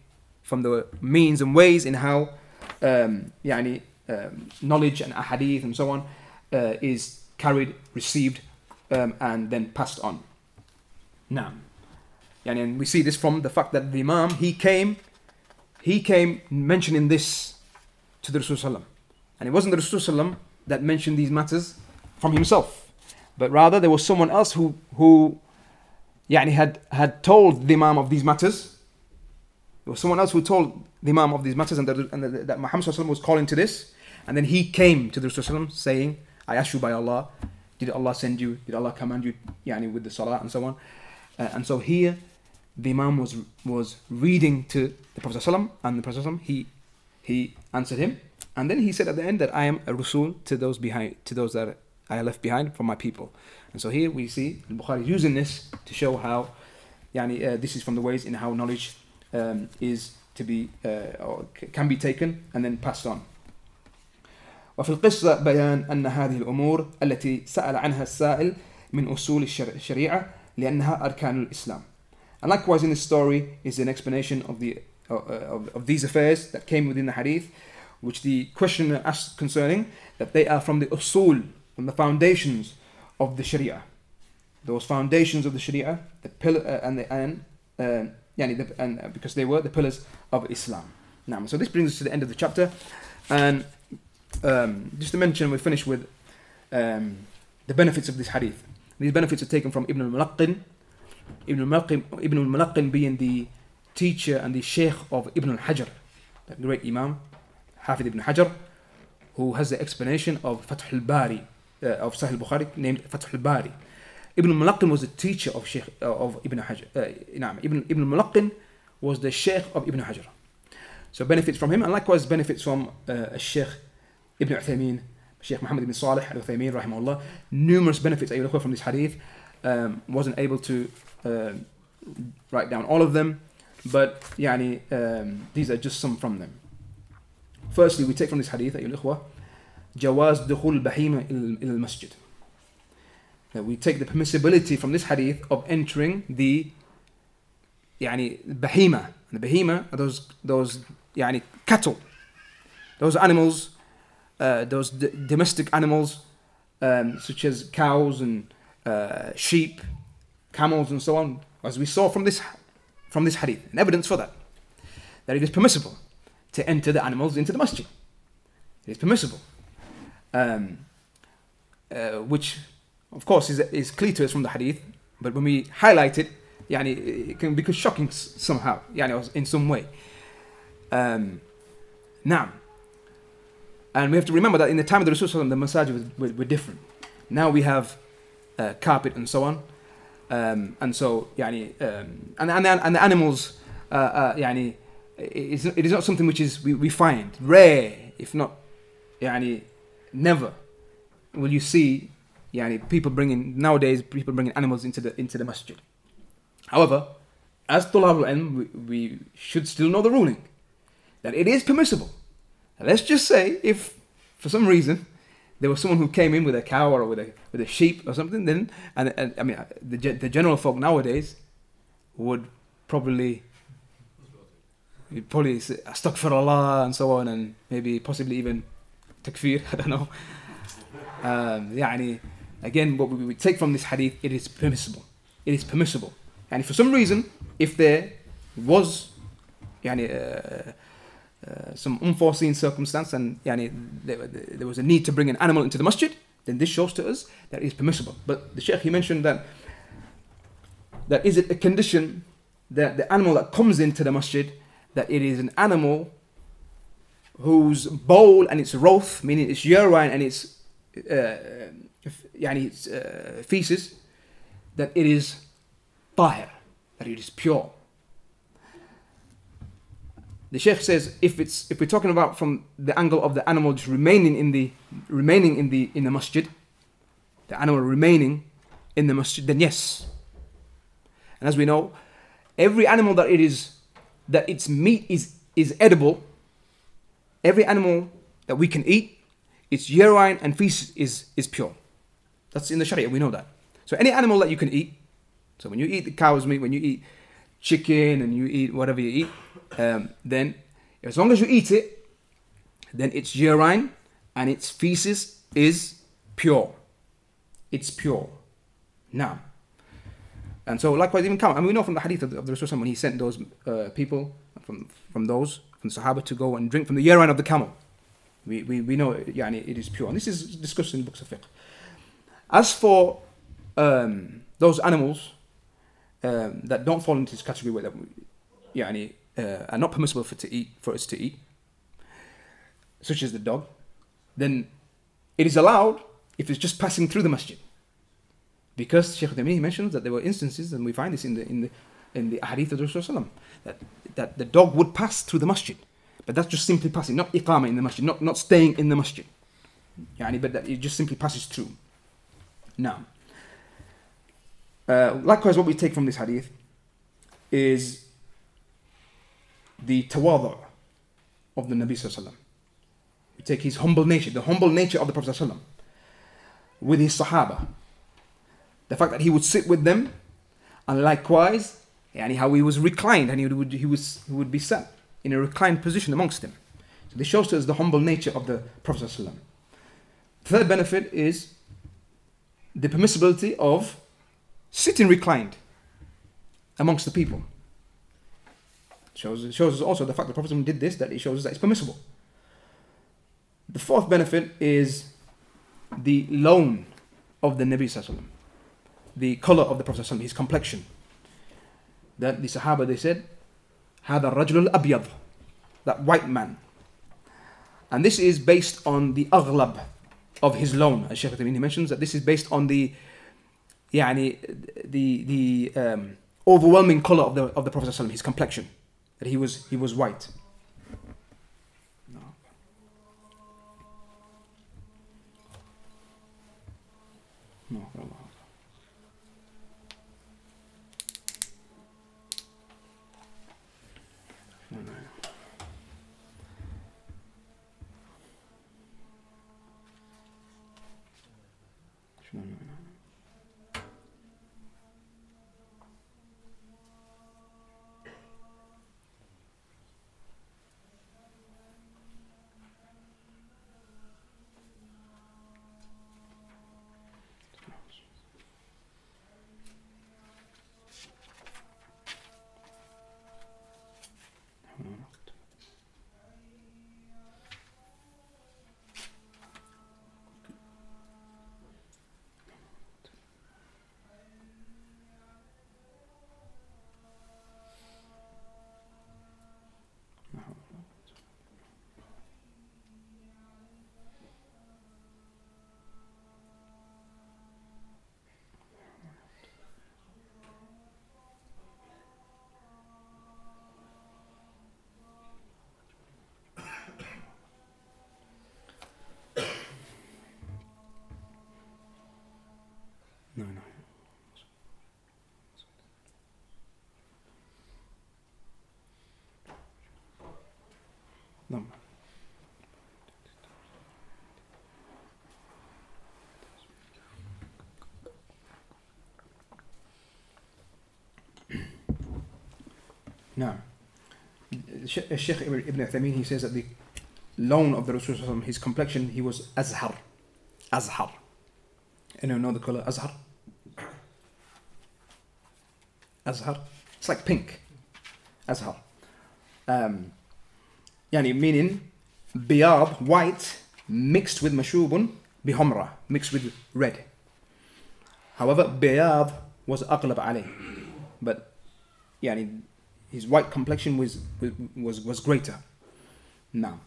from the means and ways in how um, يعني, um, knowledge and ahadith and so on uh, is carried, received, um, and then passed on. Naam. Yani, and we see this from the fact that Dimam, he came, he came mentioning this to the Rasulullah. And it wasn't the Rasulullah that mentioned these matters from himself, but rather there was someone else who, who yani, had, had told Dimam of these matters. There was someone else who told Dimam of these matters and, the, and the, that Muhammad was calling to this. And then he came to the Rasulullah saying, I ask you by Allah, did Allah send you? Did Allah command you yani, with the salah and so on? Uh, and so here, Dimam was was reading to the Prophet and the Prophet he he answered him, and then he said at the end that I am a Rasul to those behind to those that I left behind from my people. And so here we see Bukhari using this to show how, yani, uh, this is from the ways in how knowledge um, is to be uh, or can be taken and then passed on. وفي القصة بيان أن هذه الأمور التي سأل عنها السائل من أصول الشريعة لأنها أركان الإسلام. And likewise in the story is an explanation of the uh, of, of these affairs that came within the hadith, which the questioner asked concerning that they are from the usul, from the foundations of the Sharia. Those foundations of the Sharia, the pillar uh, and the and uh, yani the, and uh, because they were the pillars of Islam. Now, so this brings us to the end of the chapter, and um, just to mention, we finish with um, the benefits of this hadith. These benefits are taken from Ibn al-Mulaqqin. Ibn al-Mulaqqin, being the teacher and the sheikh of Ibn al-Hajar, the great Imam, Hafid ibn Hajar, who has the explanation of Fath al-Bari, uh, of Sahih al-Bukhari, named Fath al-Bari. Ibn al-Mulaqqin was the teacher of Sheikh uh, of Ibn Hajar. Uh, Ibn Ibn al-Mulaqqin was the sheikh of Ibn Hajar. So benefits from him, and likewise benefits from uh, Sheikh Ibn Uthaymeen, Sheikh Muhammad ibn Salih al Uthaymeen, rahimahullah. Numerous benefits أيها الأخوة from this hadith. Um, wasn't able to um write down all of them, but يعني, um, these are just some from them. Firstly, we take from this hadith أيها الأخوة جواز دخول البهيمة إلى إلى المسجد. That we take the permissibility from this hadith of entering the يعني bahima. And the bahima are those those يعني cattle, those animals, uh, those d- domestic animals um, such as cows and uh, sheep, camels, and so on, as we saw from this from this hadith, and evidence for that, that it is permissible to enter the animals into the masjid. It is permissible, um, uh, which of course is, is clear to us from the hadith, but when we highlight it, yani, it can become shocking somehow, yani, in some way. Um, now, and we have to remember that in the time of the Rasul, the masajid were, were, different. Now we have uh, carpet and so on. Um, and so, yani, um, and, and, and the animals, uh, uh, yani, it's, it is not something which is we, we find rare, if not yani, never will you see yani, people bringing, nowadays, people bringing animals into the, into the masjid. However, as Tulab al we, we should still know the ruling that it is permissible Now, let's just say if for some reason there was someone who came in with a cow or with a with a sheep or something, then and, and I mean uh, the ge- the general folk nowadays would probably you'd probably say astaghfirullah and so on and maybe possibly even takfir [LAUGHS] I don't know um, يعني again what we, we take from this hadith it is permissible it is permissible and for some reason if there was يعني uh, uh, some unforeseen circumstance and yani, there, there was a need to bring an animal into the masjid, then this shows to us that it is permissible. But the Sheikh he mentioned that that is it a condition that the animal that comes into the masjid that it is an animal whose bowl and its roth, meaning its urine and its uh, yani its uh, feces, that it is tahir, that it is pure. The Sheikh says if it's if we're talking about from the angle of the animal just remaining in the remaining in the in the masjid, the animal remaining in the masjid, then yes. And as we know, every animal that it is that its meat is is edible, every animal that we can eat, its urine and feces is is pure. That's in the Sharia, we know that. So any animal that you can eat, so when you eat the cow's meat, when you eat chicken and you eat whatever you eat, um, then as long as you eat it, then its urine and its feces is pure. It's pure. Now, and so likewise even come, and we know from the hadith of the, of the when he sent those uh, people from from those from Sahaba to go and drink from the urine of the camel. We, we, we know yani, it is pure. And this is discussed in the books of fiqh. As for um, those animals um, that don't fall into this category where yani, uh, are not permissible for to eat for us to eat, such as the dog, then it is allowed if it's just passing through the masjid. Because Sheikh Uthaymeen mentions that there were instances, and we find this in the in the in the hadith of the Rasul that that the dog would pass through the masjid, but that's just simply passing, not iqama in the masjid, not not staying in the masjid. Yani, but that it just simply passes through. Now, uh, likewise, what we take from this hadith is the tawadu of the Nabi Sallallahu. We take his humble nature, the humble nature of the Prophet Sallallahu with his Sahaba. The fact that he would sit with them, and likewise, yani how he was reclined and he would, he, was, he would be sat in a reclined position amongst them. So this shows us the humble nature of the Prophet. ﷺ. Third benefit is the permissibility of sitting reclined amongst the people. Shows, it shows us also the fact that the Prophet ﷺ did this, that it shows us that it's permissible. The fourth benefit is the loan of the Nabi Sallallahu the color of the Prophet ﷺ, his complexion. That the Sahaba they said, هذا الرجل الأبيض, that white man. And this is based on the aghlab of his loan. As Shaykh Tamini mentions that this is based on the يعني, the the um, overwhelming color of the of the Prophet ﷺ, his complexion. That he was he was white. No, Allah. No, No. Sheikh Ibn Uthaymeen, he says that the loan of the Rasulullah his complexion, he was Azhar. Azhar. Anyone know the color Azhar? Azhar. It's like pink. Azhar. Um, yani meaning biyab white, mixed with mashubun, bihomra, mixed with red. However, biyab was aqlab alayh. But yani his white complexion was, was, was greater. Now,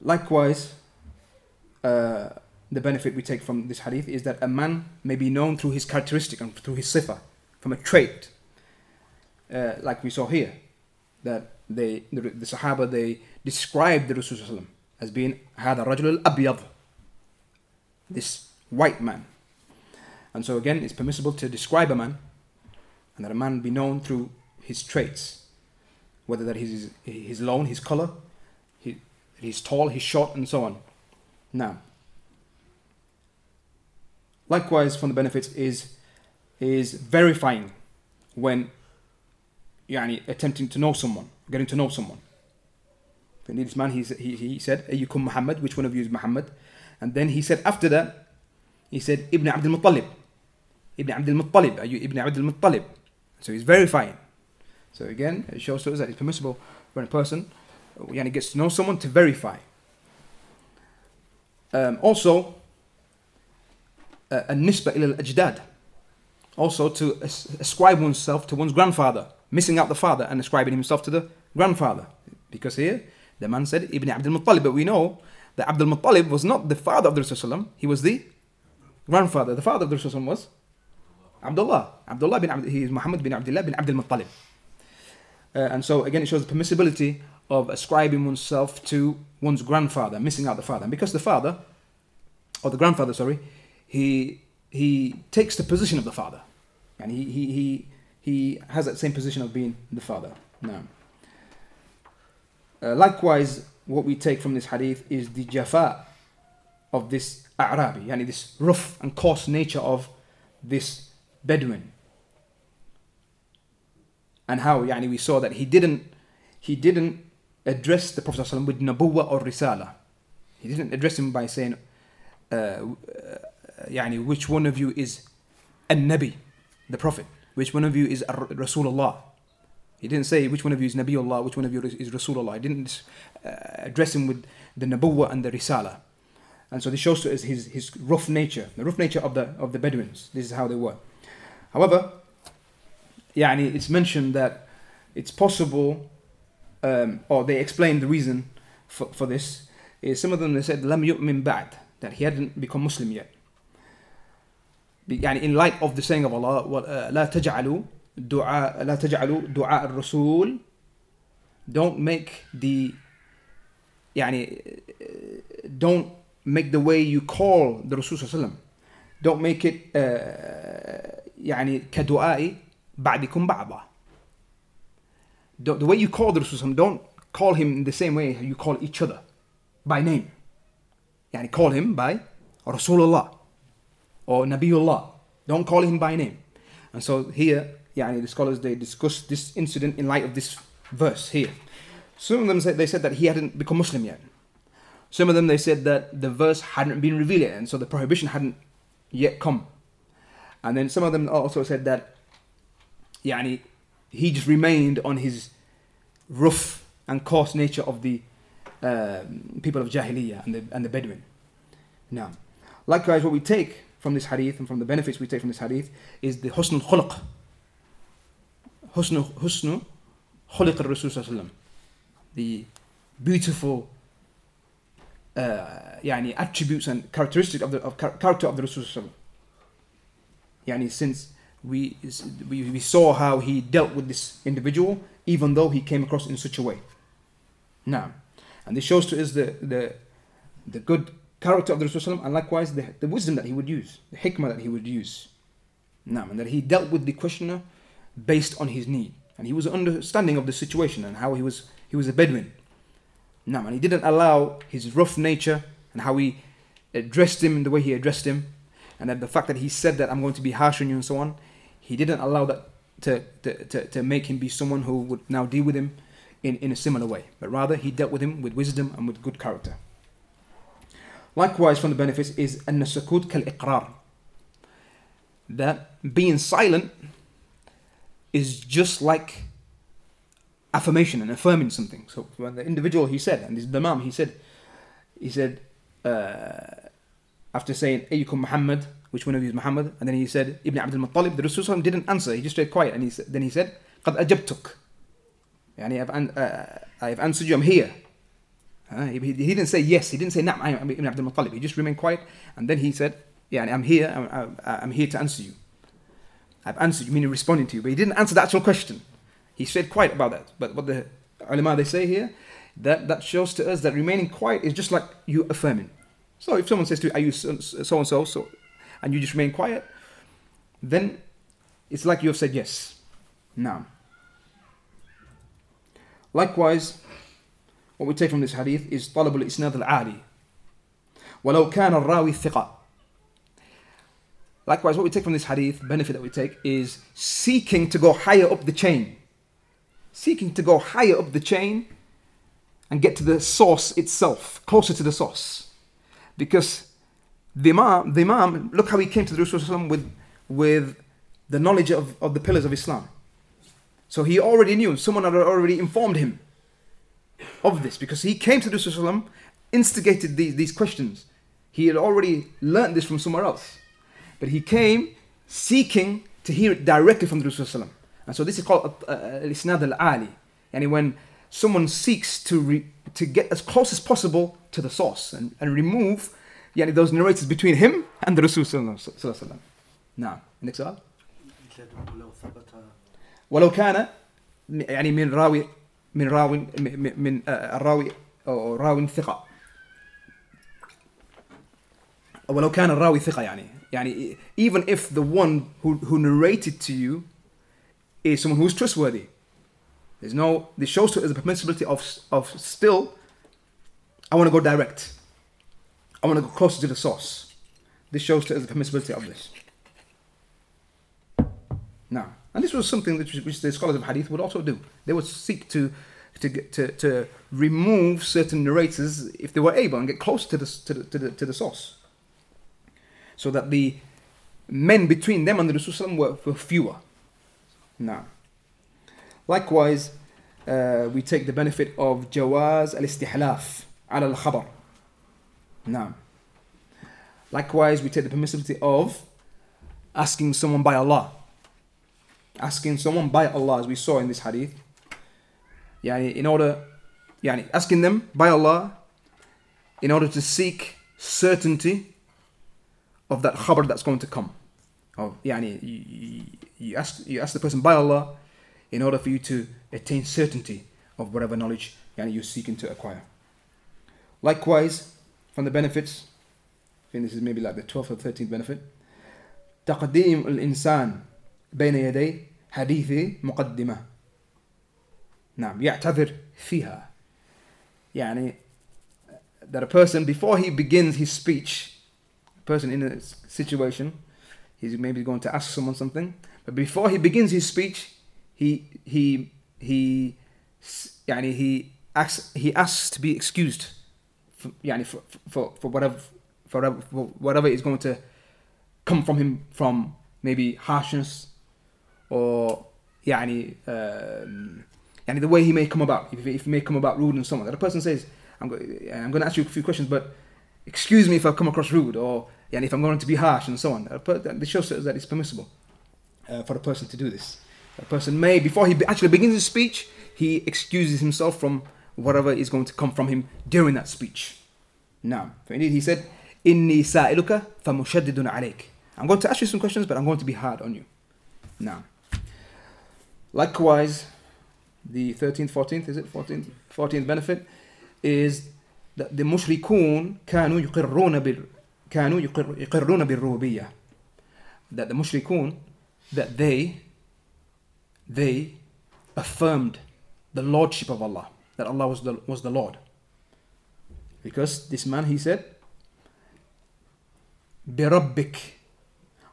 likewise, uh, the benefit we take from this hadith is that a man may be known through his characteristic and through his sifa, from a trait, uh, like we saw here, that they the, the Sahaba they described the Rasul as being هذا الرجل الأبيض, this white man. And so again, it's permissible to describe a man, and that a man be known through his traits, whether that is his, his loan, his color, he, he's tall, he's short, and so on. Now, likewise, from the benefits is is verifying when يعني attempting to know someone, getting to know someone. For this man, he, he, he said, Ayyukum Muhammad, which one of you is Muhammad? And then he said, after that, he said, Ibn Abdul Muttalib. Ibn Abdul Muttalib, are you Ibn Abdul Muttalib? So he's verifying. So again, it shows to us that it's permissible when a person yani, gets to know someone to verify. Um, also, uh, a nisba ilal ajdad. Also, to ascribe oneself to one's grandfather, missing out the father and ascribing himself to the grandfather. Because here, the man said Ibn Abdul Muttalib, but we know that Abdul Muttalib was not the father of the Rasulullah, he was the grandfather. The father of the Rasulullah was Abdullah. Abdullah bin he is Muhammad bin Abdullah bin Abdul Muttalib. Uh, and so again, it shows the permissibility of ascribing oneself to one's grandfather, missing out the father. And because the father, or the grandfather, sorry, he he takes the position of the father, and he he he, he has that same position of being the father. No. Uh, likewise, what we take from this hadith is the jafa of this A'rabi, yani this rough and coarse nature of this Bedouin. And how yani we saw that he didn't he didn't address the Prophet ﷺ with nabuwa or risala. He didn't address him by saying, uh, uh, yani which one of you is a Nabi, the Prophet? Which one of you is Rasulullah? He didn't say which one of you is Nabiullah, which one of you is Rasulullah. He didn't uh, address him with the Nabuwa and the Risala. And so this shows to us his, his rough nature, the rough nature of the, of the Bedouins. This is how they were. However, yani, it's mentioned that it's possible, um, or they explained the reason for, for this, is some of them they said, Lam yu'min ba'd, that he hadn't become Muslim yet. يعني in light of the saying of Allah لا تجعلوا دعاء لا تجعلوا دعاء الرسول don't make the يعني don't make the way you call the Rasul صلى الله عليه وسلم don't make it uh, يعني كدعاء بعدكم بعضا the way you call the Rasul don't call him in the same way you call each other by name يعني call him by Rasulullah or Nabiullah. Don't call him by name. And so here, yani the scholars they discuss this incident in light of this verse here. Some of them said they said that he hadn't become Muslim yet. Some of them they said that the verse hadn't been revealed yet, and so the prohibition hadn't yet come. And then some of them also said that yani he just remained on his rough and coarse nature of the uh, people of Jahiliyyah and the, and the Bedouin. Now, likewise, what we take from this hadith and from the benefits we take from this hadith is the husn khuluq. Husn, husn al-Rasul The beautiful uh, attributes and characteristics of the of character of the Rasul Yani since we, we, we saw how he dealt with this individual even though he came across in such a way. Now, and this shows to us the, the, the good character of the Rasul and likewise the, the wisdom that he would use, the hikmah that he would use. Now, and that he dealt with the questioner based on his need. And he was understanding of the situation and how he was he was a Bedouin. Now, and he didn't allow his rough nature and how he addressed him the way he addressed him, and that the fact that he said that I'm going to be harsh on you and so on, he didn't allow that to, to, to, to make him be someone who would now deal with him in, in a similar way. But rather he dealt with him with wisdom and with good character. Likewise, from the benefits is sakut kal iqrar. That being silent is just like affirmation and affirming something. So when the individual he said, and this is the he said, he said, uh, after saying Ayyukum Muhammad, which one of you is Muhammad? And then he said Ibn Abdul Muttalib. The Rasul didn't answer, he just stayed quiet and he said, then he said, Qad ajabtuk. Yani I've, an, uh, I've answered you, I'm here. Uh, he, he, didn't say yes, he didn't say Naam, I'm Ibn Abdul Muttalib. He just remained quiet and then he said, Yani I'm here, I'm, I'm here to answer you. I've answered you, meaning responding to you. But he didn't answer the actual question. He stayed quiet about that. But what the ulama they say here, that, that shows to us that remaining quiet is just like you affirming. So if someone says to you, Are you so and so, so, and you just remain quiet, then it's like you have said yes. Now, likewise, what we take from this hadith is طلب الإسناد العالي ولو كان الراوي ثقة Likewise, what we take from this hadith, benefit that we take, is seeking to go higher up the chain. Seeking to go higher up the chain and get to the source itself, closer to the source. Because Dimam, the Imam look how he came to the Rasul with, with the knowledge of, of the pillars of Islam. So he already knew, someone had already informed him of this because he came to the Rasul, instigated these, these questions. He had already learned this from somewhere else. But he came seeking to hear it directly from the Rasul. And so this is called uh, uh, al-isnad al-ali. And when someone seeks to, re, to get as close as possible to the source and, and remove yani, those narrators between him and the Rasul. Now, next one. ولو كان يعني من راوي من راو من الراوي أو راو ثقة ولو كان الراوي ثقة يعني يعني even if the one who, who narrated to you is someone who's trustworthy there's no. This shows to us the permissibility of of still. I want to go direct. I want to go closer to the source. This shows to us the permissibility of this. Now, and this was something which, which the scholars of hadith would also do. They would seek to to to, to remove certain narrators if they were able and get close to the to the, to the, to the source, so that the men between them and the Rasul were, were fewer. Now, likewise, uh, we take the benefit of jawaz al-istihlaf ala al-khabar. Now, likewise, we take the permissibility of asking someone by Allah. Asking someone by Allah, as we saw in this hadith. Yani, in order, yani, asking them by Allah in order to seek certainty of that khabar that's going to come. Of, yani, you, you, ask, you ask the person by Allah in order for you to attain certainty of whatever knowledge yani, you're seeking to acquire. Likewise, from the benefits, I think this is maybe like the 12th or 13th benefit, تقديم الإنسان بين يدي حديث مقدمة نعم يعتذر فيها يعني that a person before he begins his speech a person in a situation he's maybe going to ask someone something but before he begins his speech he he he يعني he asks he asks to be excused for, يعني for, for, for whatever for whatever, for whatever is going to come from him from maybe harshness or يعني um, يعني the way he may come about if, if he may come about rude and so on that a person says I'm, go- I'm going to ask you a few questions but excuse me if I come across rude or يعني if I'm going to be harsh and so on Uh, but this shows us that it's permissible uh, for a person to do this a person may before he be- actually begins his speech he excuses himself from whatever is going to come from him during that speech now for indeed he said إني سائلك فمشدد عليك I'm going to ask you some questions but I'm going to be hard on you now likewise the 13th 14th is it 14th 14th benefit is that the mushrikun كانوا يقرون بال كانوا يقر يقرون بالربوبية that the mushrikun that they they affirmed the lordship of Allah that Allah was the was the Lord because this man he said بربك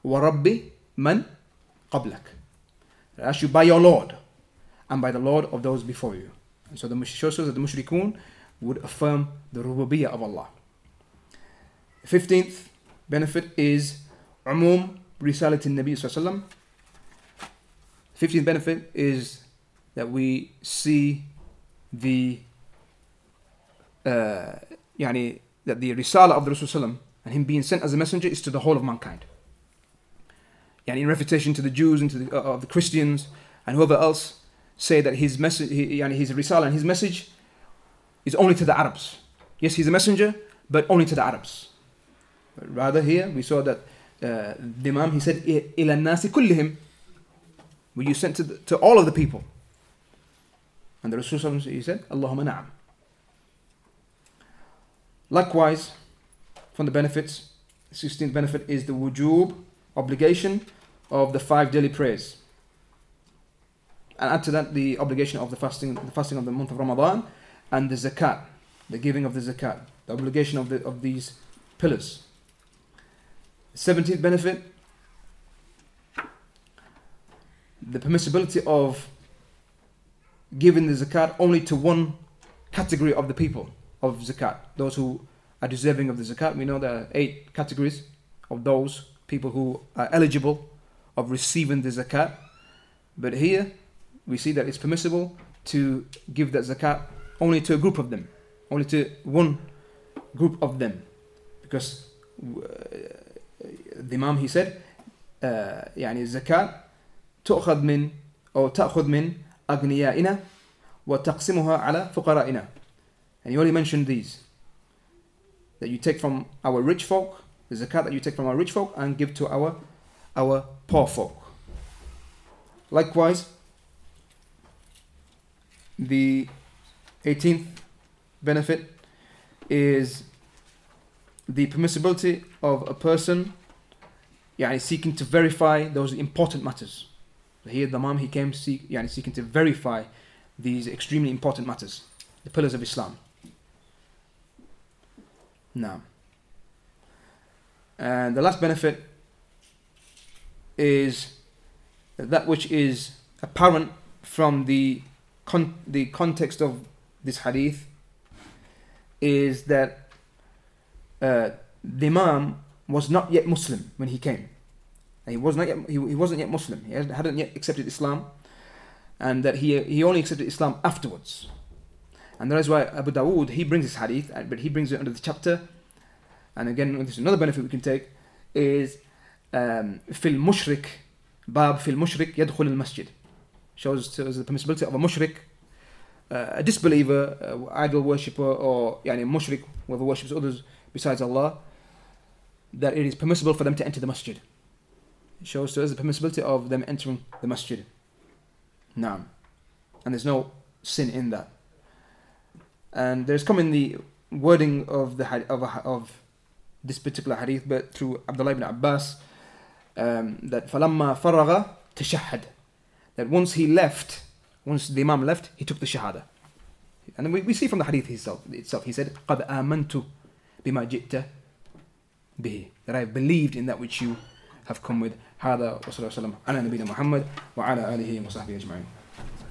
ورب من قبلك I ask you by your Lord and by the Lord of those before you. And so the mush- shows us that the mushrikun would affirm the rububiyyah of Allah. 15th benefit is umum risalat nabi sallallahu 15th benefit is that we see the uh, that the risala of the Rasul and him being sent as a messenger is to the whole of mankind. Yani in refutation to the Jews and to the, uh, the Christians and whoever else say that his message, yani his risala and his message is only to the Arabs. Yes, he's a messenger, but only to the Arabs. But rather, here we saw that uh, Dimam he said إلى الناس كلهم were you sent to, the, to all of the people? And the Rasul said Allahumma na'am. Likewise from the benefits 16th benefit is the wujub obligation of the five daily prayers. And add to that the obligation of the fasting the fasting of the month of Ramadan and the zakat the giving of the zakat the obligation of the of these pillars. 17th benefit the permissibility of giving the zakat only to one category of the people of zakat, those who are deserving of the zakat. We know there are eight categories of those people who are eligible of receiving the zakat. But here we see that it's permissible to give that zakat only to a group of them, only to one group of them, because uh, Dimam he said, uh, "Yani zakat تؤخذ من أو تأخذ من أغنيائنا وتقسمها على فقرائنا and he only mentioned these that you take from our rich folk the zakat that you take from our rich folk and give to our our poor folk likewise the 18th benefit is the permissibility of a person يعني, seeking to verify those important matters. Here, Dimam, he came seek, yani seeking to verify these extremely important matters, the pillars of Islam. Now, and the last benefit is that which is apparent from the con- the context of this hadith is that uh, Dimam was not yet Muslim when he came. He was not yet, he, he wasn't yet Muslim. He hadn't yet accepted Islam, and that he he only accepted Islam afterwards. And that is why Abu Dawood he brings this hadith, but he brings it under the chapter. And again, this is another benefit we can take is um, fil mushrik bab fil mushrik yadkhul al masjid shows the permissibility of a mushrik uh, a disbeliever, uh, idol worshipper, or yani mushrik, whoever worships others besides Allah, that it is permissible for them to enter the masjid shows to us the permissibility of them entering the masjid. Naam. And there's no sin in that. And there's commonly wording of the of, of this particular hadith, but through Abdullah ibn Abbas, um, that فَلَمَّا فَرَغَ تَشَهَّدَ That once he left, once Dimam left, he took the Shahada. And we, we see from the hadith itself, itself he said, قَدْ آمَنْتُ بِمَا جِئْتَ بِهِ That I have believed in that which you have come with. هذا وصلى وسلم على نبينا محمد وعلى آله وصحبه أجمعين.